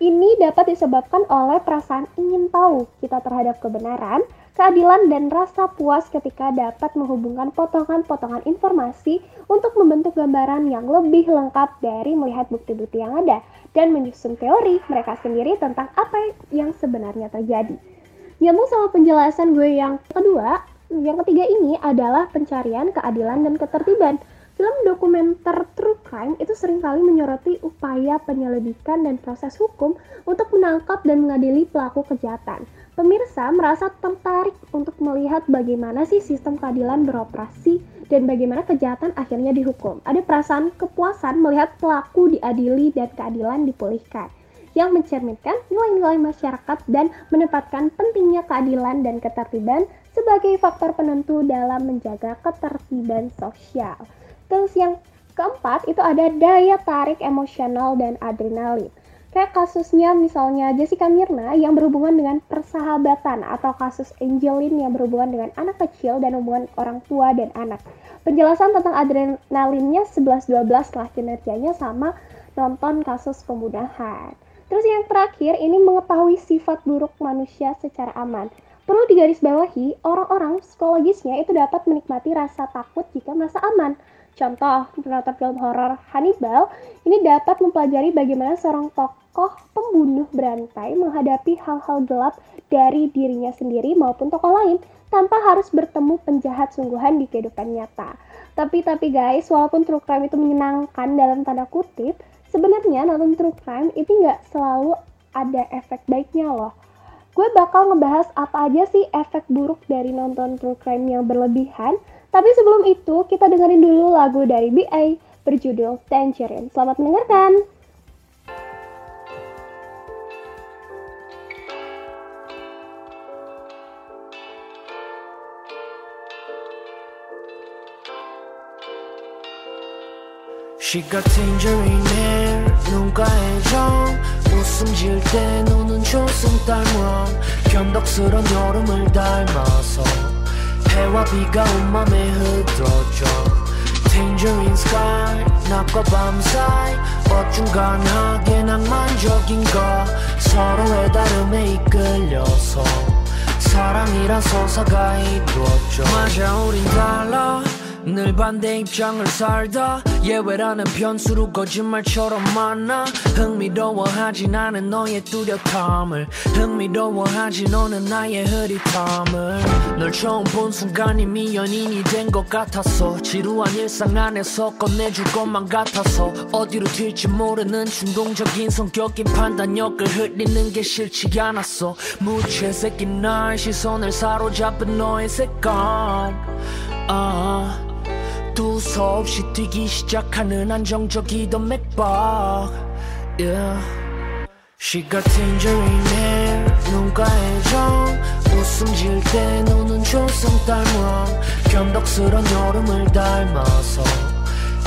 Ini dapat disebabkan oleh perasaan ingin tahu kita terhadap kebenaran, keadilan, dan rasa puas ketika dapat menghubungkan potongan-potongan informasi untuk membentuk gambaran yang lebih lengkap dari melihat bukti-bukti yang ada dan menyusun teori mereka sendiri tentang apa yang sebenarnya terjadi. Nyambung sama penjelasan gue yang kedua, yang ketiga ini adalah pencarian keadilan dan ketertiban. Film dokumenter True Crime itu sering kali menyoroti upaya penyelidikan dan proses hukum untuk menangkap dan mengadili pelaku kejahatan. Pemirsa merasa tertarik untuk melihat bagaimana sih sistem keadilan beroperasi dan bagaimana kejahatan akhirnya dihukum. Ada perasaan kepuasan melihat pelaku diadili dan keadilan dipulihkan yang mencerminkan nilai-nilai masyarakat dan menempatkan pentingnya keadilan dan ketertiban sebagai faktor penentu dalam menjaga ketertiban sosial. Terus yang keempat itu ada daya tarik emosional dan adrenalin. Kayak kasusnya misalnya Jessica Mirna yang berhubungan dengan persahabatan atau kasus Angelin yang berhubungan dengan anak kecil dan hubungan orang tua dan anak. Penjelasan tentang adrenalinnya 11-12 lah kinerjanya sama nonton kasus pembunuhan. Terus yang terakhir, ini mengetahui sifat buruk manusia secara aman. Perlu digarisbawahi, orang-orang psikologisnya itu dapat menikmati rasa takut jika merasa aman. Contoh, penonton film horor Hannibal ini dapat mempelajari bagaimana seorang tokoh pembunuh berantai menghadapi hal-hal gelap dari dirinya sendiri maupun tokoh lain tanpa harus bertemu penjahat sungguhan di kehidupan nyata. Tapi tapi guys, walaupun true crime itu menyenangkan dalam tanda kutip, sebenarnya nonton true crime itu nggak selalu ada efek baiknya loh. Gue bakal ngebahas apa aja sih efek buruk dari nonton true crime yang berlebihan. Tapi sebelum itu, kita dengerin dulu lagu dari BA berjudul Tangerine. Selamat mendengarkan! She got tangerine hair 눈가에 점 웃음 지을 때 눈은 조승 닮아 변덕스런 여름을 닮아서 해와 비가 온 맘에 흐드러져 Tangerine sky 낮과 밤 사이 어중간하게 낭만적인 거 서로의 다름에 이끌려서 사랑이란 서사가 이루어져 맞아 우린 달라 늘 반대 입장을 살다. 예외라는 변수로 거짓말처럼 만나. 흥미로워하지 나는 너의 뚜렷함을. 흥미로워하지 너는 나의 흐릿함을. 널 처음 본 순간 이미 연인이 된 것 같았어 지루한 일상 안에서 꺼내줄 것만 같아서. 어디로 튈지 모르는 충동적인 성격인 판단력을 흐리는 게 싫지 않았어. 무채색인 나의 시선을 사로잡은 너의 색감. 아 두서없이 뛰기 시작하는 안정적이던 맥박. Yeah. 시가 tangerine 눈가에 정. 웃음 질 때 노는 조성 닮아 변덕스런 여름을 닮아서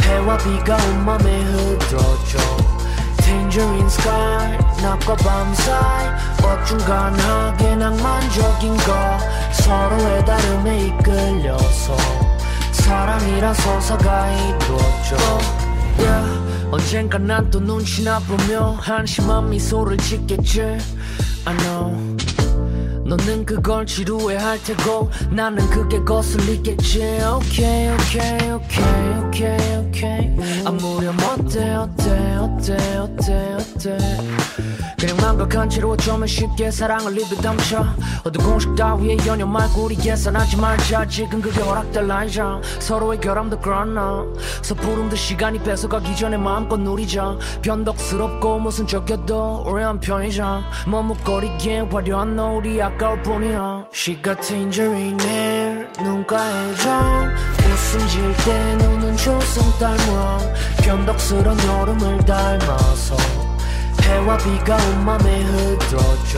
해와 비가 온 맘에 흐드러져. Tangerine sky 낮과 밤 사이 어중간하게 낭만적인 거 서로의 다름에 이끌려서 사랑이란 서사가 이루어져. Yeah. 언젠가 난 또 눈치 나 보며 한심한 미소를 짓겠지. I know. 너는 그걸 지루해 할 테고 나는 그게 거슬리겠지. Okay okay okay okay okay. 아무렴 어때 어때 어때 어때 어때 그냥 망각한 채로 어쩌면 쉽게 사랑을 입에 담쳐. 어두 공식 따위에 연연 말고 우리 계산하지 말자. 지금 그게 허락될 나이자. 서로의 결함도 그렇나. 서부름도 시간이 뺏어가기 전에 마음껏 누리자. 변덕스럽고 무슨 적여도 오래한 편이자. 머뭇거리기에 화려한 노을이 아까울 뿐이야. She got tangerine hair 눈가에 정 웃음 질때 노는 조성 닮아. 변덕스런 여름을 닮아서 해와 비가 온 맘에 흐드러져.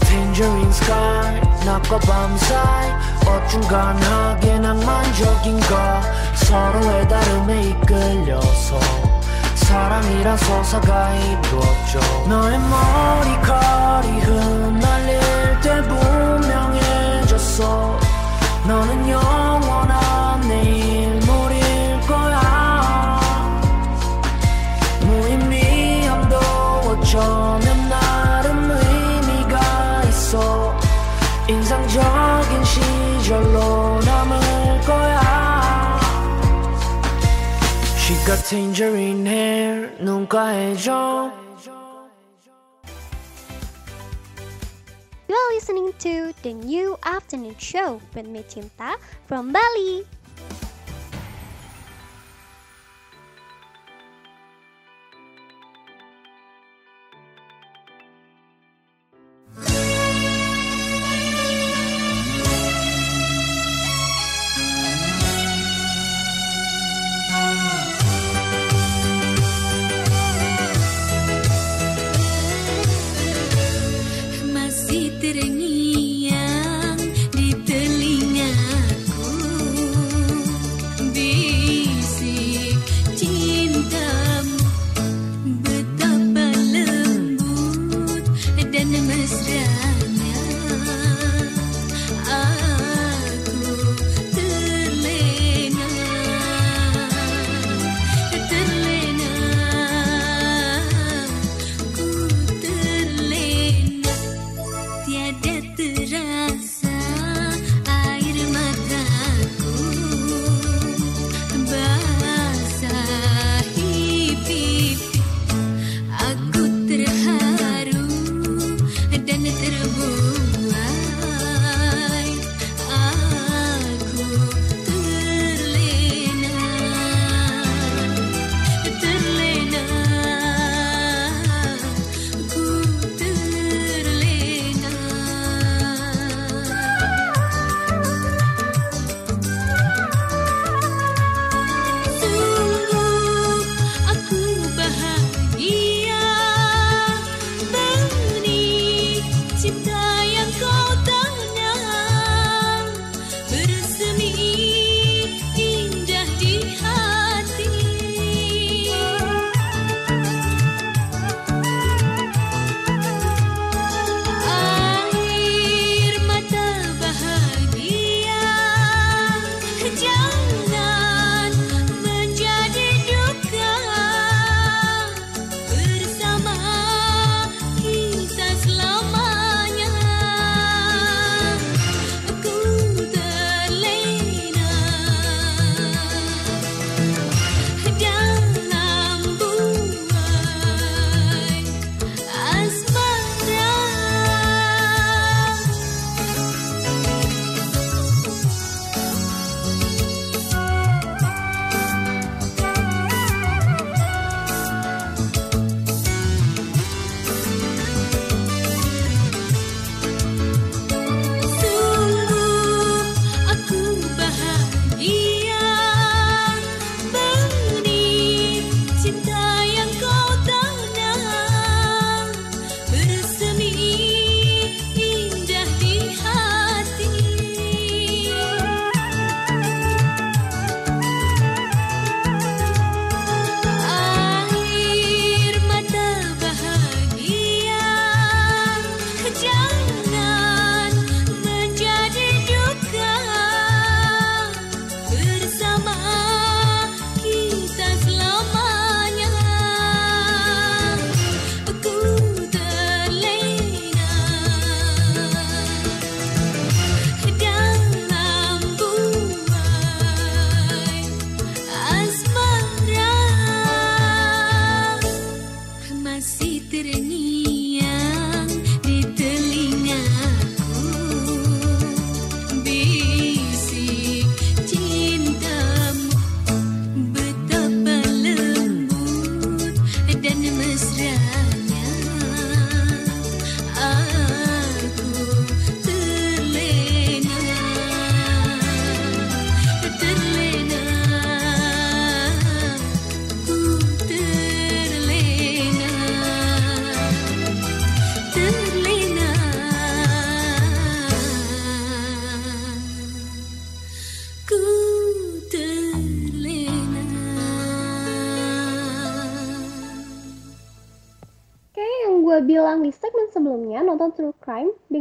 Tangerine sky 낮과 밤 사이 어중간하게 낭만적인 거 서로의 다름에 이끌려서 사랑이란 서사가 이루어져. 너의 머리카락이 흩날릴 때 분명해졌어. 너는 영 Tangerine hair, nunca. You are listening to the new afternoon show with me Cinta from Bali.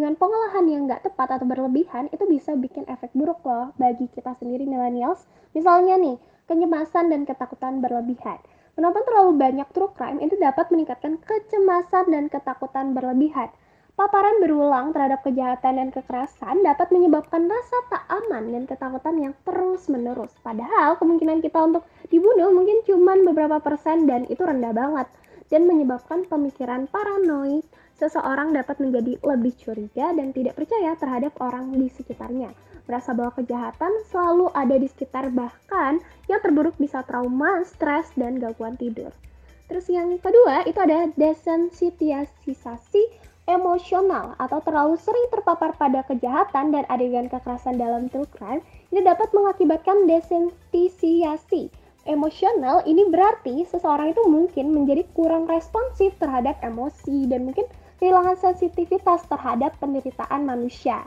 Dengan pengolahan yang nggak tepat atau berlebihan itu bisa bikin efek buruk loh bagi kita sendiri millennials. Misalnya nih, kecemasan dan ketakutan berlebihan. Menonton terlalu banyak true crime itu dapat meningkatkan kecemasan dan ketakutan berlebihan. Paparan berulang terhadap kejahatan dan kekerasan dapat menyebabkan rasa tak aman dan ketakutan yang terus-menerus. Padahal kemungkinan kita untuk dibunuh mungkin cuma beberapa persen dan itu rendah banget dan menyebabkan pemikiran paranoid. Seseorang dapat menjadi lebih curiga dan tidak percaya terhadap orang di sekitarnya. Merasa bahwa kejahatan selalu ada di sekitar bahkan yang terburuk bisa trauma, stres, dan gangguan tidur. Terus yang kedua itu ada desensitisasi emosional atau terlalu sering terpapar pada kejahatan dan adegan kekerasan dalam true crime ini dapat mengakibatkan desensitisiasi emosional ini berarti seseorang itu mungkin menjadi kurang responsif terhadap emosi dan mungkin kehilangan sensitivitas terhadap penderitaan manusia.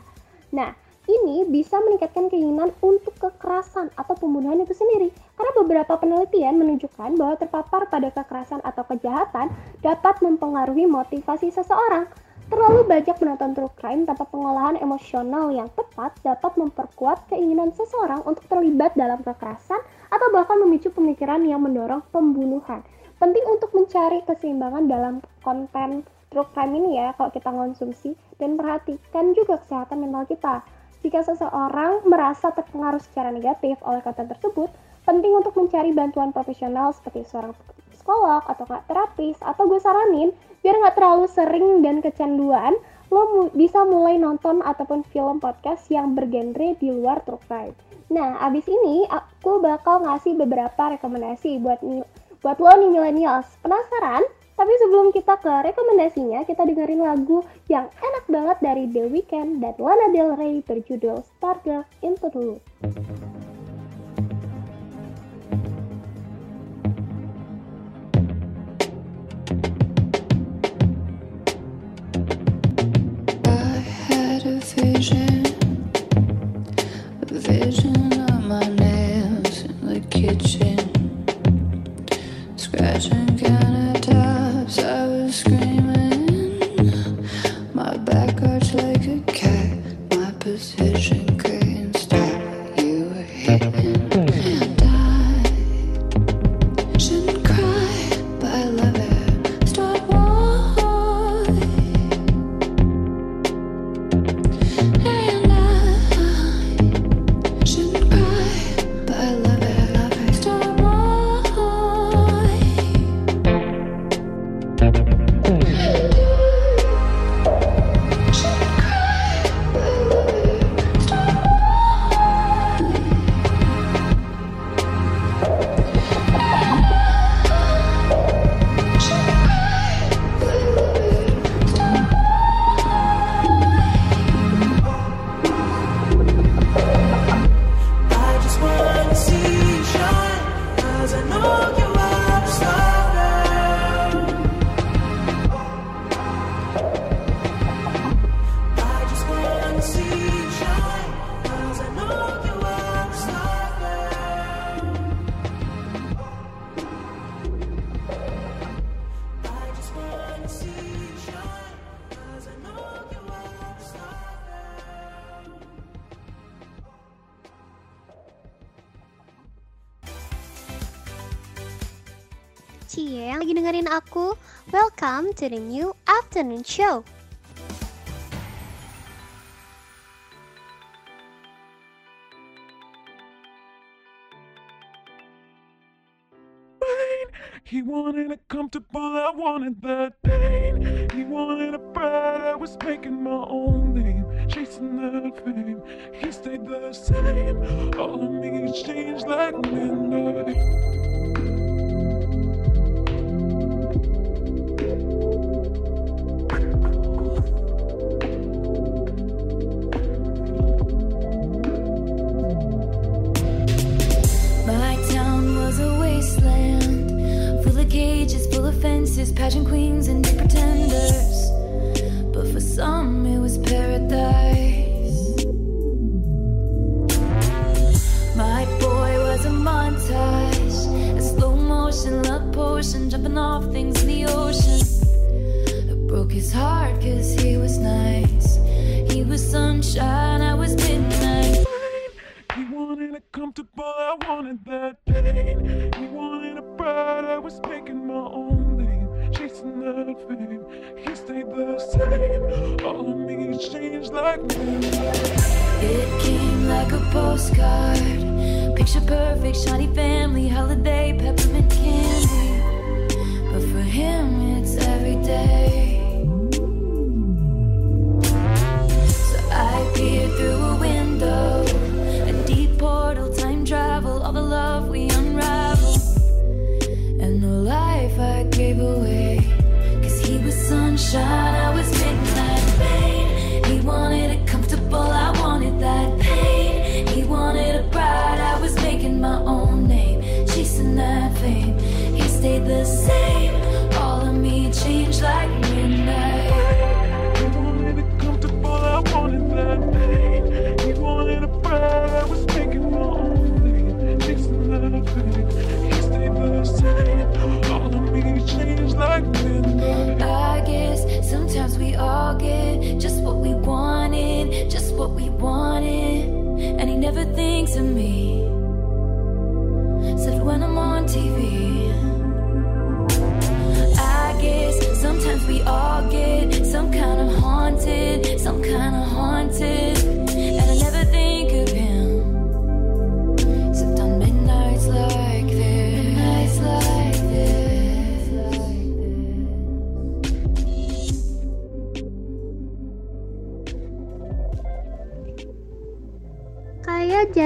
Nah, ini bisa meningkatkan keinginan untuk kekerasan atau pembunuhan itu sendiri. Karena beberapa penelitian menunjukkan bahwa terpapar pada kekerasan atau kejahatan dapat mempengaruhi motivasi seseorang. Terlalu banyak menonton true crime tanpa pengolahan emosional yang tepat dapat memperkuat keinginan seseorang untuk terlibat dalam kekerasan atau bahkan memicu pemikiran yang mendorong pembunuhan. Penting untuk mencari keseimbangan dalam konten true crime ini ya kalau kita konsumsi dan perhatikan juga kesehatan mental kita. Jika seseorang merasa terpengaruh secara negatif oleh konten tersebut, penting untuk mencari bantuan profesional seperti seorang psikolog atau nggak terapis atau gue saranin biar nggak terlalu sering dan kecanduan lo mu- bisa mulai nonton ataupun film podcast yang bergenre di luar true crime. Nah, abis ini aku bakal ngasih beberapa rekomendasi buat buat lo nih millennials. Penasaran? Tapi sebelum kita ke rekomendasinya, kita dengerin lagu yang enak banget dari The Weeknd dan Lana Del Rey berjudul Stargirl Into the Loop. kitchen, scratching position couldn't stop. You were hitting, to the new afternoon show.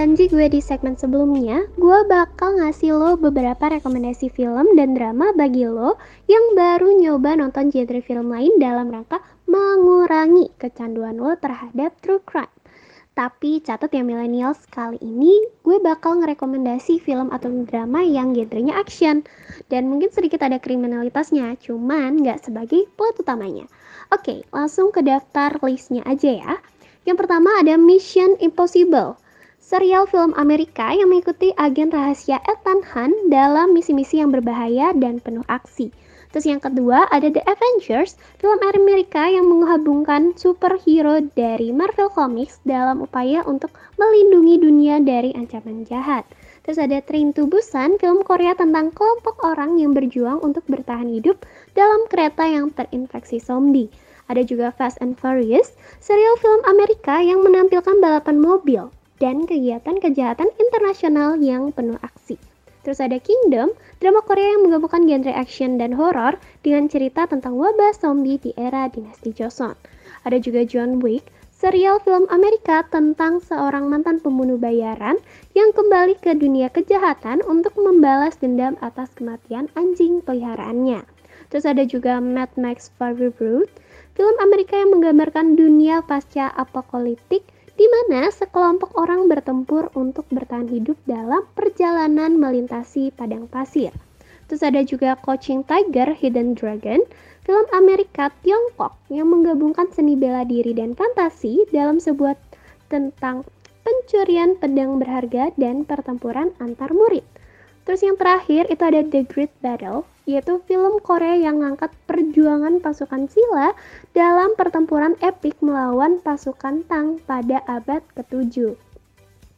Janji gue di segmen sebelumnya, gue bakal ngasih lo beberapa rekomendasi film dan drama bagi lo yang baru nyoba nonton genre film lain dalam rangka mengurangi kecanduan lo terhadap true crime. Tapi catat ya millennials, kali ini gue bakal ngerekomendasi film atau drama yang genrenya action. Dan mungkin sedikit ada kriminalitasnya, cuman nggak sebagai plot utamanya. Oke, langsung ke daftar listnya aja ya. Yang pertama ada Mission Impossible, serial film Amerika yang mengikuti agen rahasia Ethan Hunt dalam misi-misi yang berbahaya dan penuh aksi. Terus yang kedua ada The Avengers, film Amerika yang menggabungkan superhero dari Marvel Comics dalam upaya untuk melindungi dunia dari ancaman jahat. Terus ada Train to Busan, film Korea tentang kelompok orang yang berjuang untuk bertahan hidup dalam kereta yang terinfeksi zombie. Ada juga Fast and Furious, serial film Amerika yang menampilkan balapan mobil dan kegiatan kejahatan internasional yang penuh aksi. Terus ada Kingdom, drama Korea yang menggabungkan genre action dan horor dengan cerita tentang wabah zombie di era dinasti Joseon. Ada juga John Wick, serial film Amerika tentang seorang mantan pembunuh bayaran yang kembali ke dunia kejahatan untuk membalas dendam atas kematian anjing peliharaannya. Terus ada juga Mad Max Fury Road, film Amerika yang menggambarkan dunia pasca apokaliptik di mana sekelompok orang bertempur untuk bertahan hidup dalam perjalanan melintasi padang pasir. Terus ada juga Coaching Tiger Hidden Dragon, film Amerika Tiongkok yang menggabungkan seni bela diri dan fantasi dalam sebuah tentang pencurian pedang berharga dan pertempuran antar murid. Terus yang terakhir itu ada The Great Battle, yaitu film Korea yang ngangkat perjuangan pasukan sila dalam pertempuran epik melawan pasukan Tang pada abad ke-7.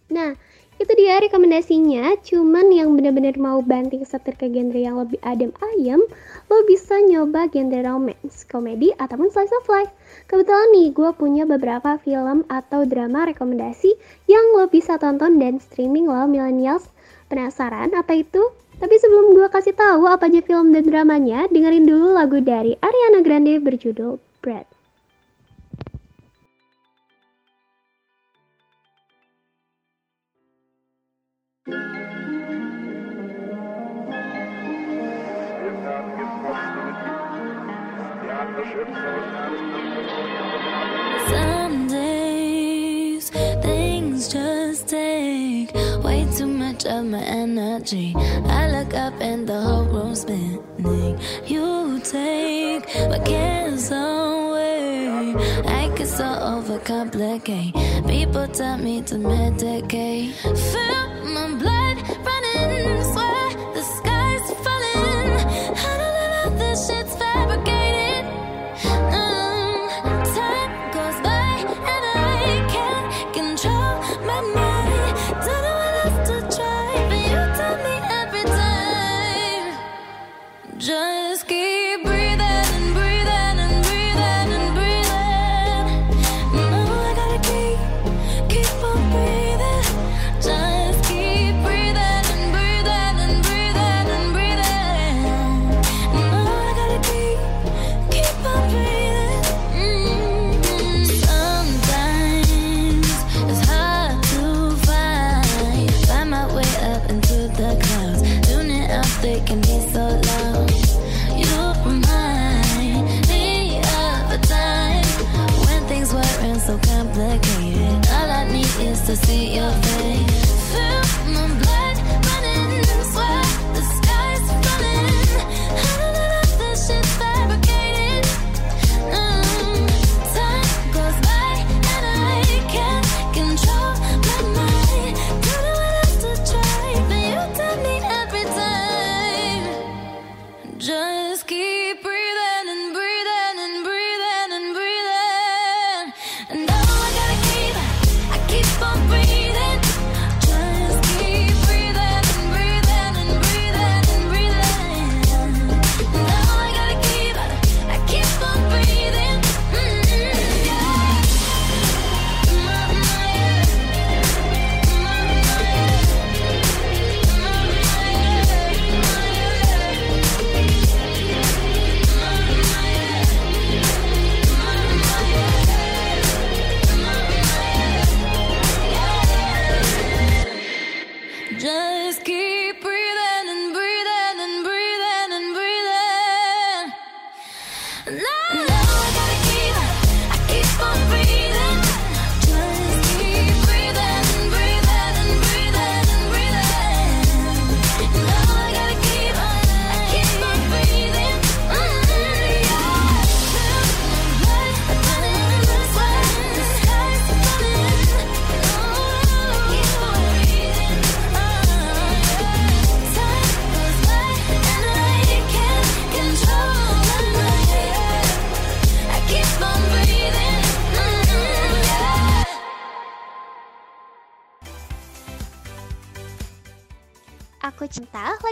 Nah, itu dia rekomendasinya, cuman yang benar-benar mau banting setir ke genre yang lebih adem ayem, lo bisa nyoba genre romance, komedi, ataupun slice of life. Kebetulan nih, gue punya beberapa film atau drama rekomendasi yang lo bisa tonton dan streaming lo millennials. Penasaran apa itu? Tapi sebelum gue kasih tahu apa aja film dan dramanya, dengerin dulu lagu dari Ariana Grande berjudul Bread. okay. People tell me to medicate. Feel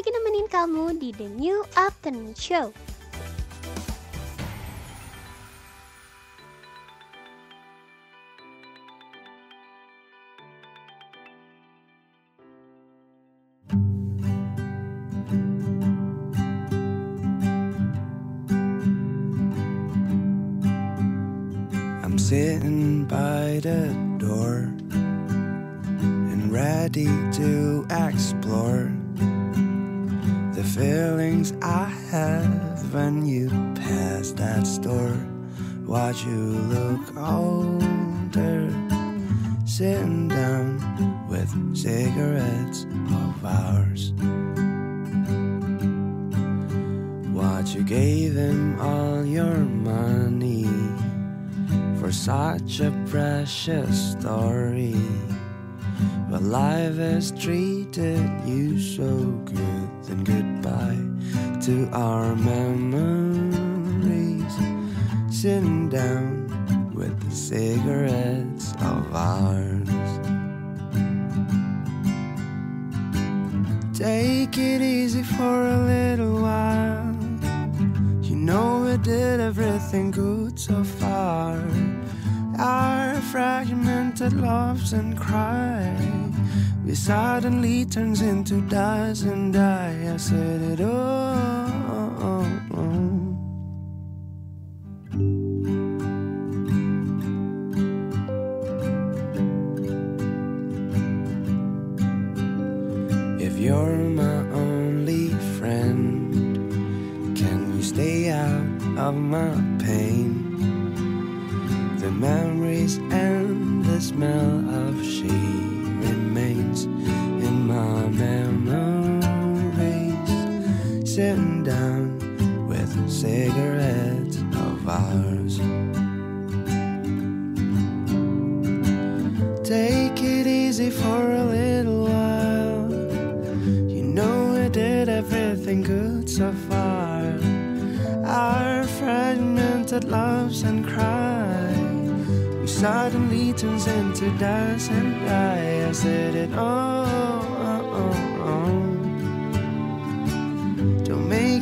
lagi nemenin kamu di The New Afternoon Show. I'm sitting by the door and ready to explore feelings I have when you pass that store. Watch you look older, sitting down with cigarettes of ours. Watch you gave him all your money for such a precious story. But life is treated you so good. Then goodbye to our memories. Sitting down with the cigarettes of ours. Take it easy for a little while. You know we did everything good so far. Our fragmented loves and cries it suddenly turns into dies and die. I said it all. If you're my only friend, can you stay out of my pain? The memories and the smell of shame. sitting down with cigarettes of ours. Take it easy for a little while. You know we did everything good so far. Our fragmented loves and cry suddenly turns into dust and I said it all.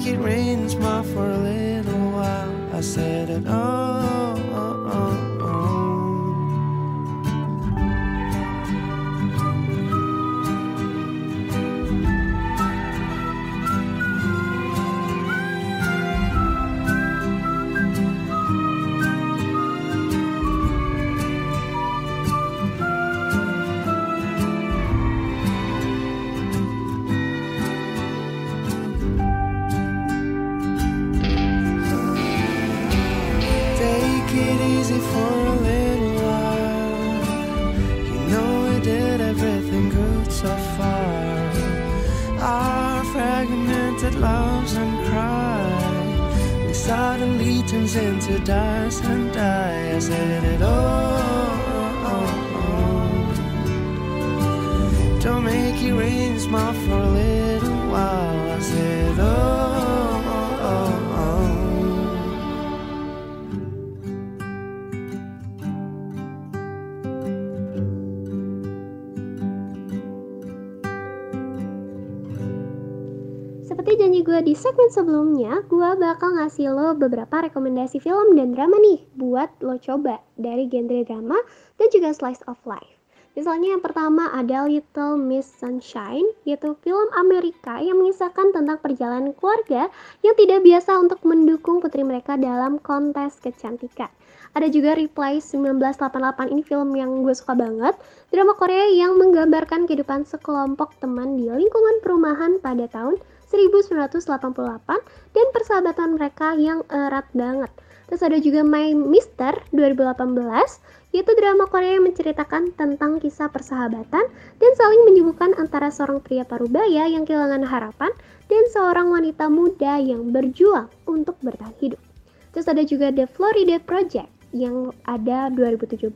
Make it rain smile for a little while. I said it all. Segmen sebelumnya, gue bakal ngasih lo beberapa rekomendasi film dan drama nih buat lo coba dari genre drama dan juga slice of life. Misalnya yang pertama ada Little Miss Sunshine, yaitu film Amerika yang mengisahkan tentang perjalanan keluarga yang tidak biasa untuk mendukung putri mereka dalam kontes kecantikan. Ada juga Reply 1988, ini film yang gue suka banget. Drama Korea yang menggambarkan kehidupan sekelompok teman di lingkungan perumahan pada tahun 1988 dan persahabatan mereka yang erat banget. Terus ada juga My Mister 2018, yaitu drama Korea yang menceritakan tentang kisah persahabatan dan saling menyembuhkan antara seorang pria parubaya yang kehilangan harapan dan seorang wanita muda yang berjuang untuk bertahan hidup. Terus ada juga The Florida Project yang ada 2017,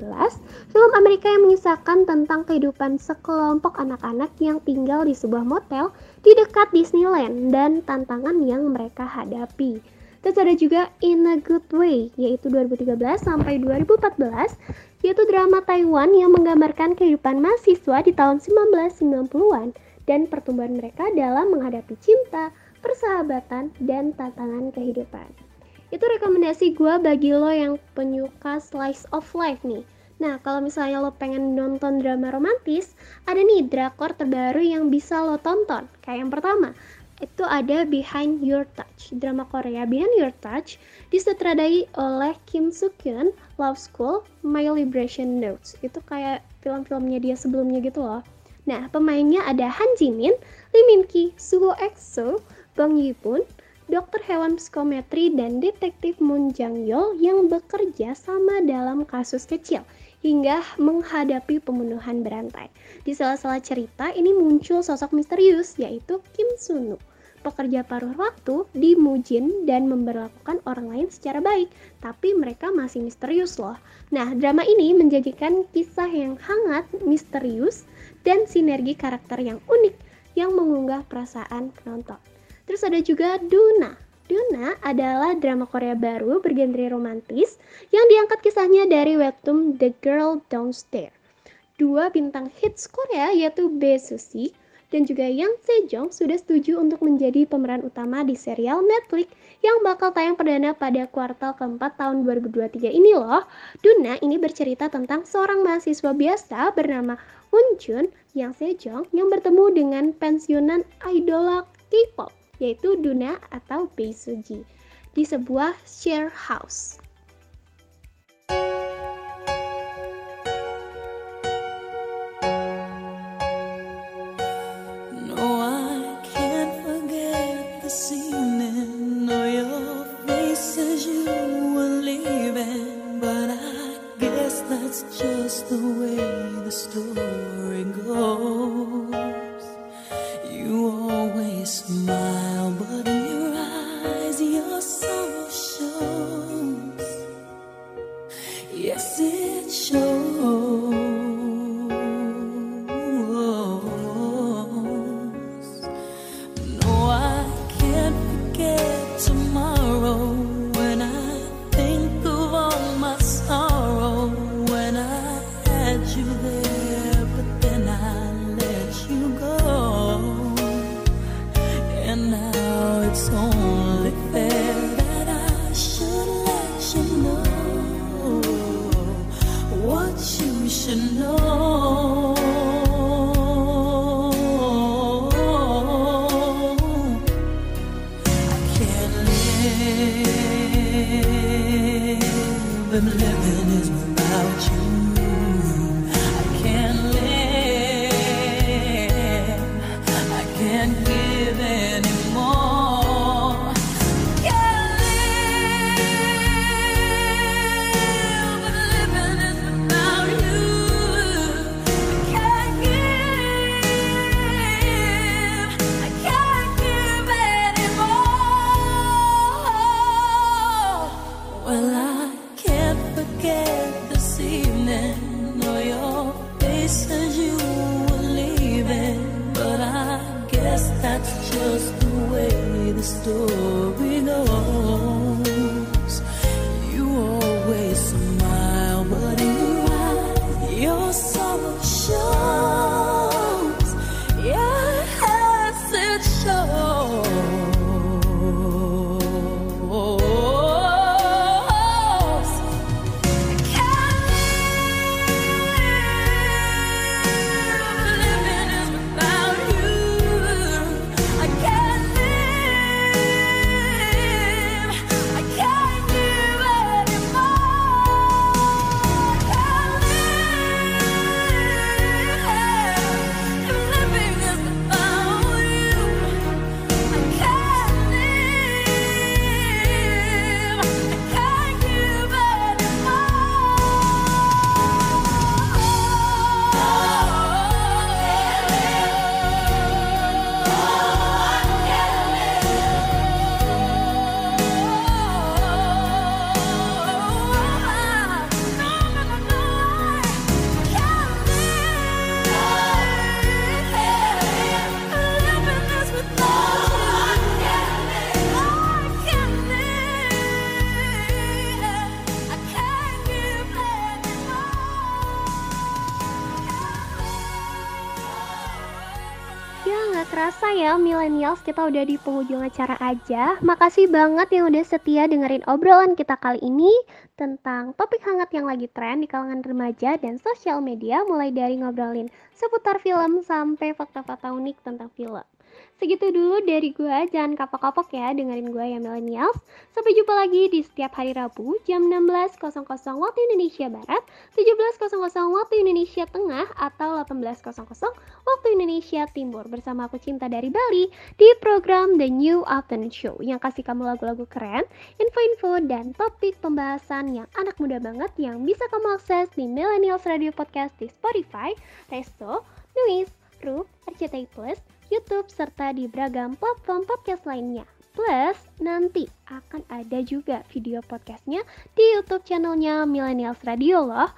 film Amerika yang mengisahkan tentang kehidupan sekelompok anak-anak yang tinggal di sebuah motel di dekat Disneyland dan tantangan yang mereka hadapi. Terus ada juga In a Good Way, yaitu 2013 sampai 2014, yaitu drama Taiwan yang menggambarkan kehidupan mahasiswa di tahun 1990-an dan pertumbuhan mereka dalam menghadapi cinta, persahabatan, dan tantangan kehidupan. Itu rekomendasi gue bagi lo yang penyuka slice of life nih. Nah, kalau misalnya lo pengen nonton drama romantis, ada nih drakor terbaru yang bisa lo tonton. Kayak yang pertama, itu ada Behind Your Touch. Drama Korea Behind Your Touch disutradai oleh Kim Soo Hyun, Love School, My Liberation Notes. Itu kayak film-filmnya dia sebelumnya gitu loh. Nah, pemainnya ada Han Ji Min, Lee Min Ki, Suho EXO, Bang Yi Poon, dokter hewan psikometri dan detektif Moon Jang Yol yang bekerja sama dalam kasus kecil hingga menghadapi pembunuhan berantai. Di sela-sela cerita ini muncul sosok misterius yaitu Kim Sunu, pekerja paruh waktu di Mujin dan memperlakukan orang lain secara baik, tapi mereka masih misterius loh. Nah, drama ini menjadikan kisah yang hangat, misterius, dan sinergi karakter yang unik yang mengunggah perasaan penonton. Terus ada juga Duna. Adalah drama Korea baru bergenre romantis yang diangkat kisahnya dari webtoon The Girl Downstairs. Dua bintang hits Korea yaitu Bae Suzy dan juga Yang Sejong sudah setuju untuk menjadi pemeran utama di serial Netflix yang bakal tayang perdana pada kuartal keempat tahun 2023 ini loh. Duna ini bercerita tentang seorang mahasiswa biasa bernama Woon Jun Yang Sejong yang bertemu dengan pensiunan idola K-pop yaitu Duna atau Beisuji di sebuah share house. Kita udah di penghujung acara aja. Makasih banget yang udah setia dengerin obrolan kita kali ini tentang topik hangat yang lagi tren di kalangan remaja dan sosial media mulai dari ngobrolin seputar film sampai fakta-fakta unik tentang film. Segitu dulu dari gue, jangan kapok-kapok ya dengerin gue ya millennials. Sampai jumpa lagi di setiap hari Rabu jam 16.00 waktu Indonesia Barat, 17.00 waktu Indonesia Tengah, atau 18.00 waktu Indonesia Timur bersama aku Cinta dari Bali di program The New Afternoon Show yang kasih kamu lagu-lagu keren, info-info, dan topik pembahasan yang anak muda banget yang bisa kamu akses di Millennials Radio Podcast di Spotify, Resto, Nuis, Roof, RCTI Plus, YouTube, serta di beragam platform podcast lainnya. Plus, nanti akan ada juga video podcastnya di YouTube channelnya Millennials Radio loh.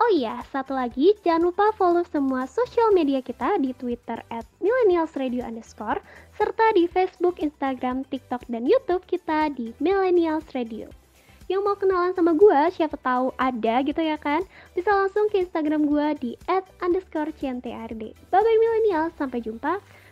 Oh iya, satu lagi, jangan lupa follow semua sosial media kita di Twitter at millennialsradio underscore, serta di Facebook, Instagram, TikTok, dan Youtube kita di Millennials Radio. Yang mau kenalan sama gue, siapa tahu ada gitu ya kan? Bisa langsung ke Instagram gue di at underscore. Bye-bye millennials, sampai jumpa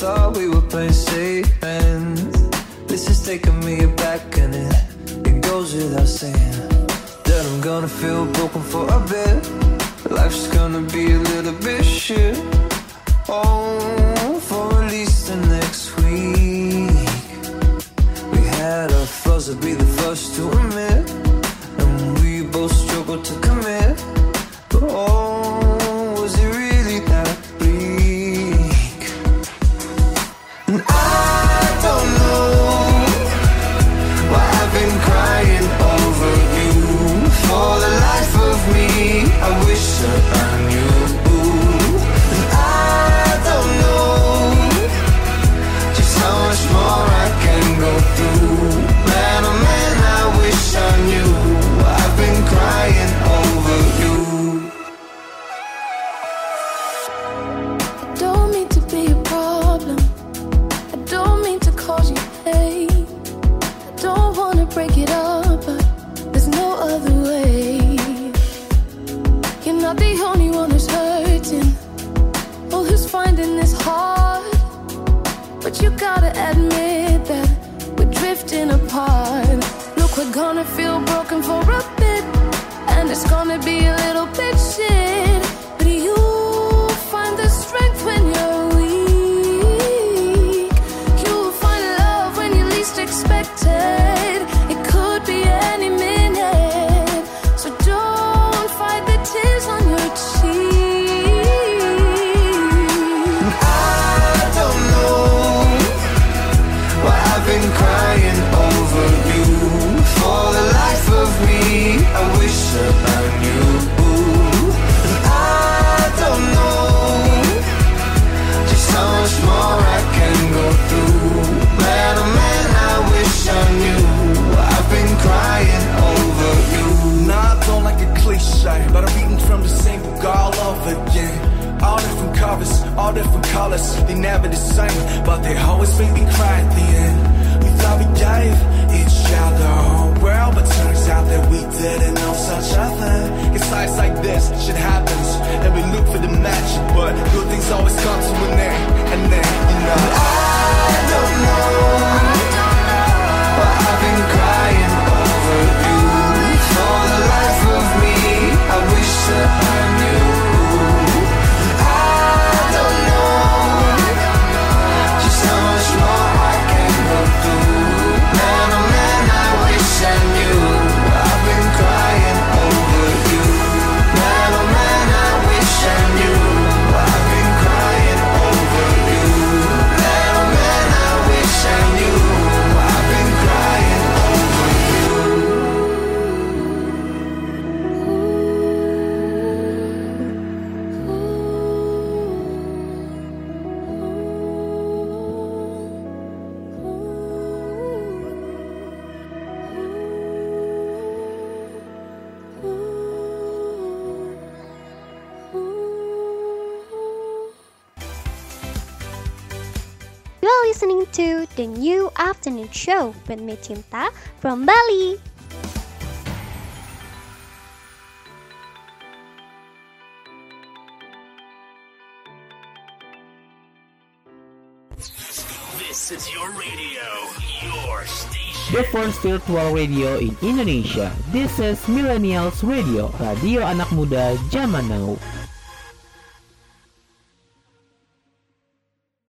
thought we were playing safe, and this is taking me aback, and it it goes without saying that I'm gonna feel broken for a bit. Life's gonna be a little bit shit. Oh, for at least the next week. We had our flaws, I'd be the first to admit. And we both struggled to commit. But oh, I can go through. Man, oh man, I wish I knew. I've been crying over you. I don't mean to be a problem. I don't mean to cause you pain. I don't wanna break it up, but there's no other way. You're not the only one who's hurting. Well, who's finding this hard? But you gotta admit gonna feel broken for a bit, and it's gonna be a little covers, all different colors, they never the same, but they always make me cry at the end. We thought we gave each other a whole world, but turns out that we didn't know such a thing. It's nights like this, shit happens, and we look for the magic, but good things always come to an end, and then, you know. I don't know why I've been crying over you. For the life of me, I wish that afternoon show with me Cinta from Bali. This is your radio, your station. The first virtual radio in Indonesia. This is Millennials Radio, radio anak muda zaman now.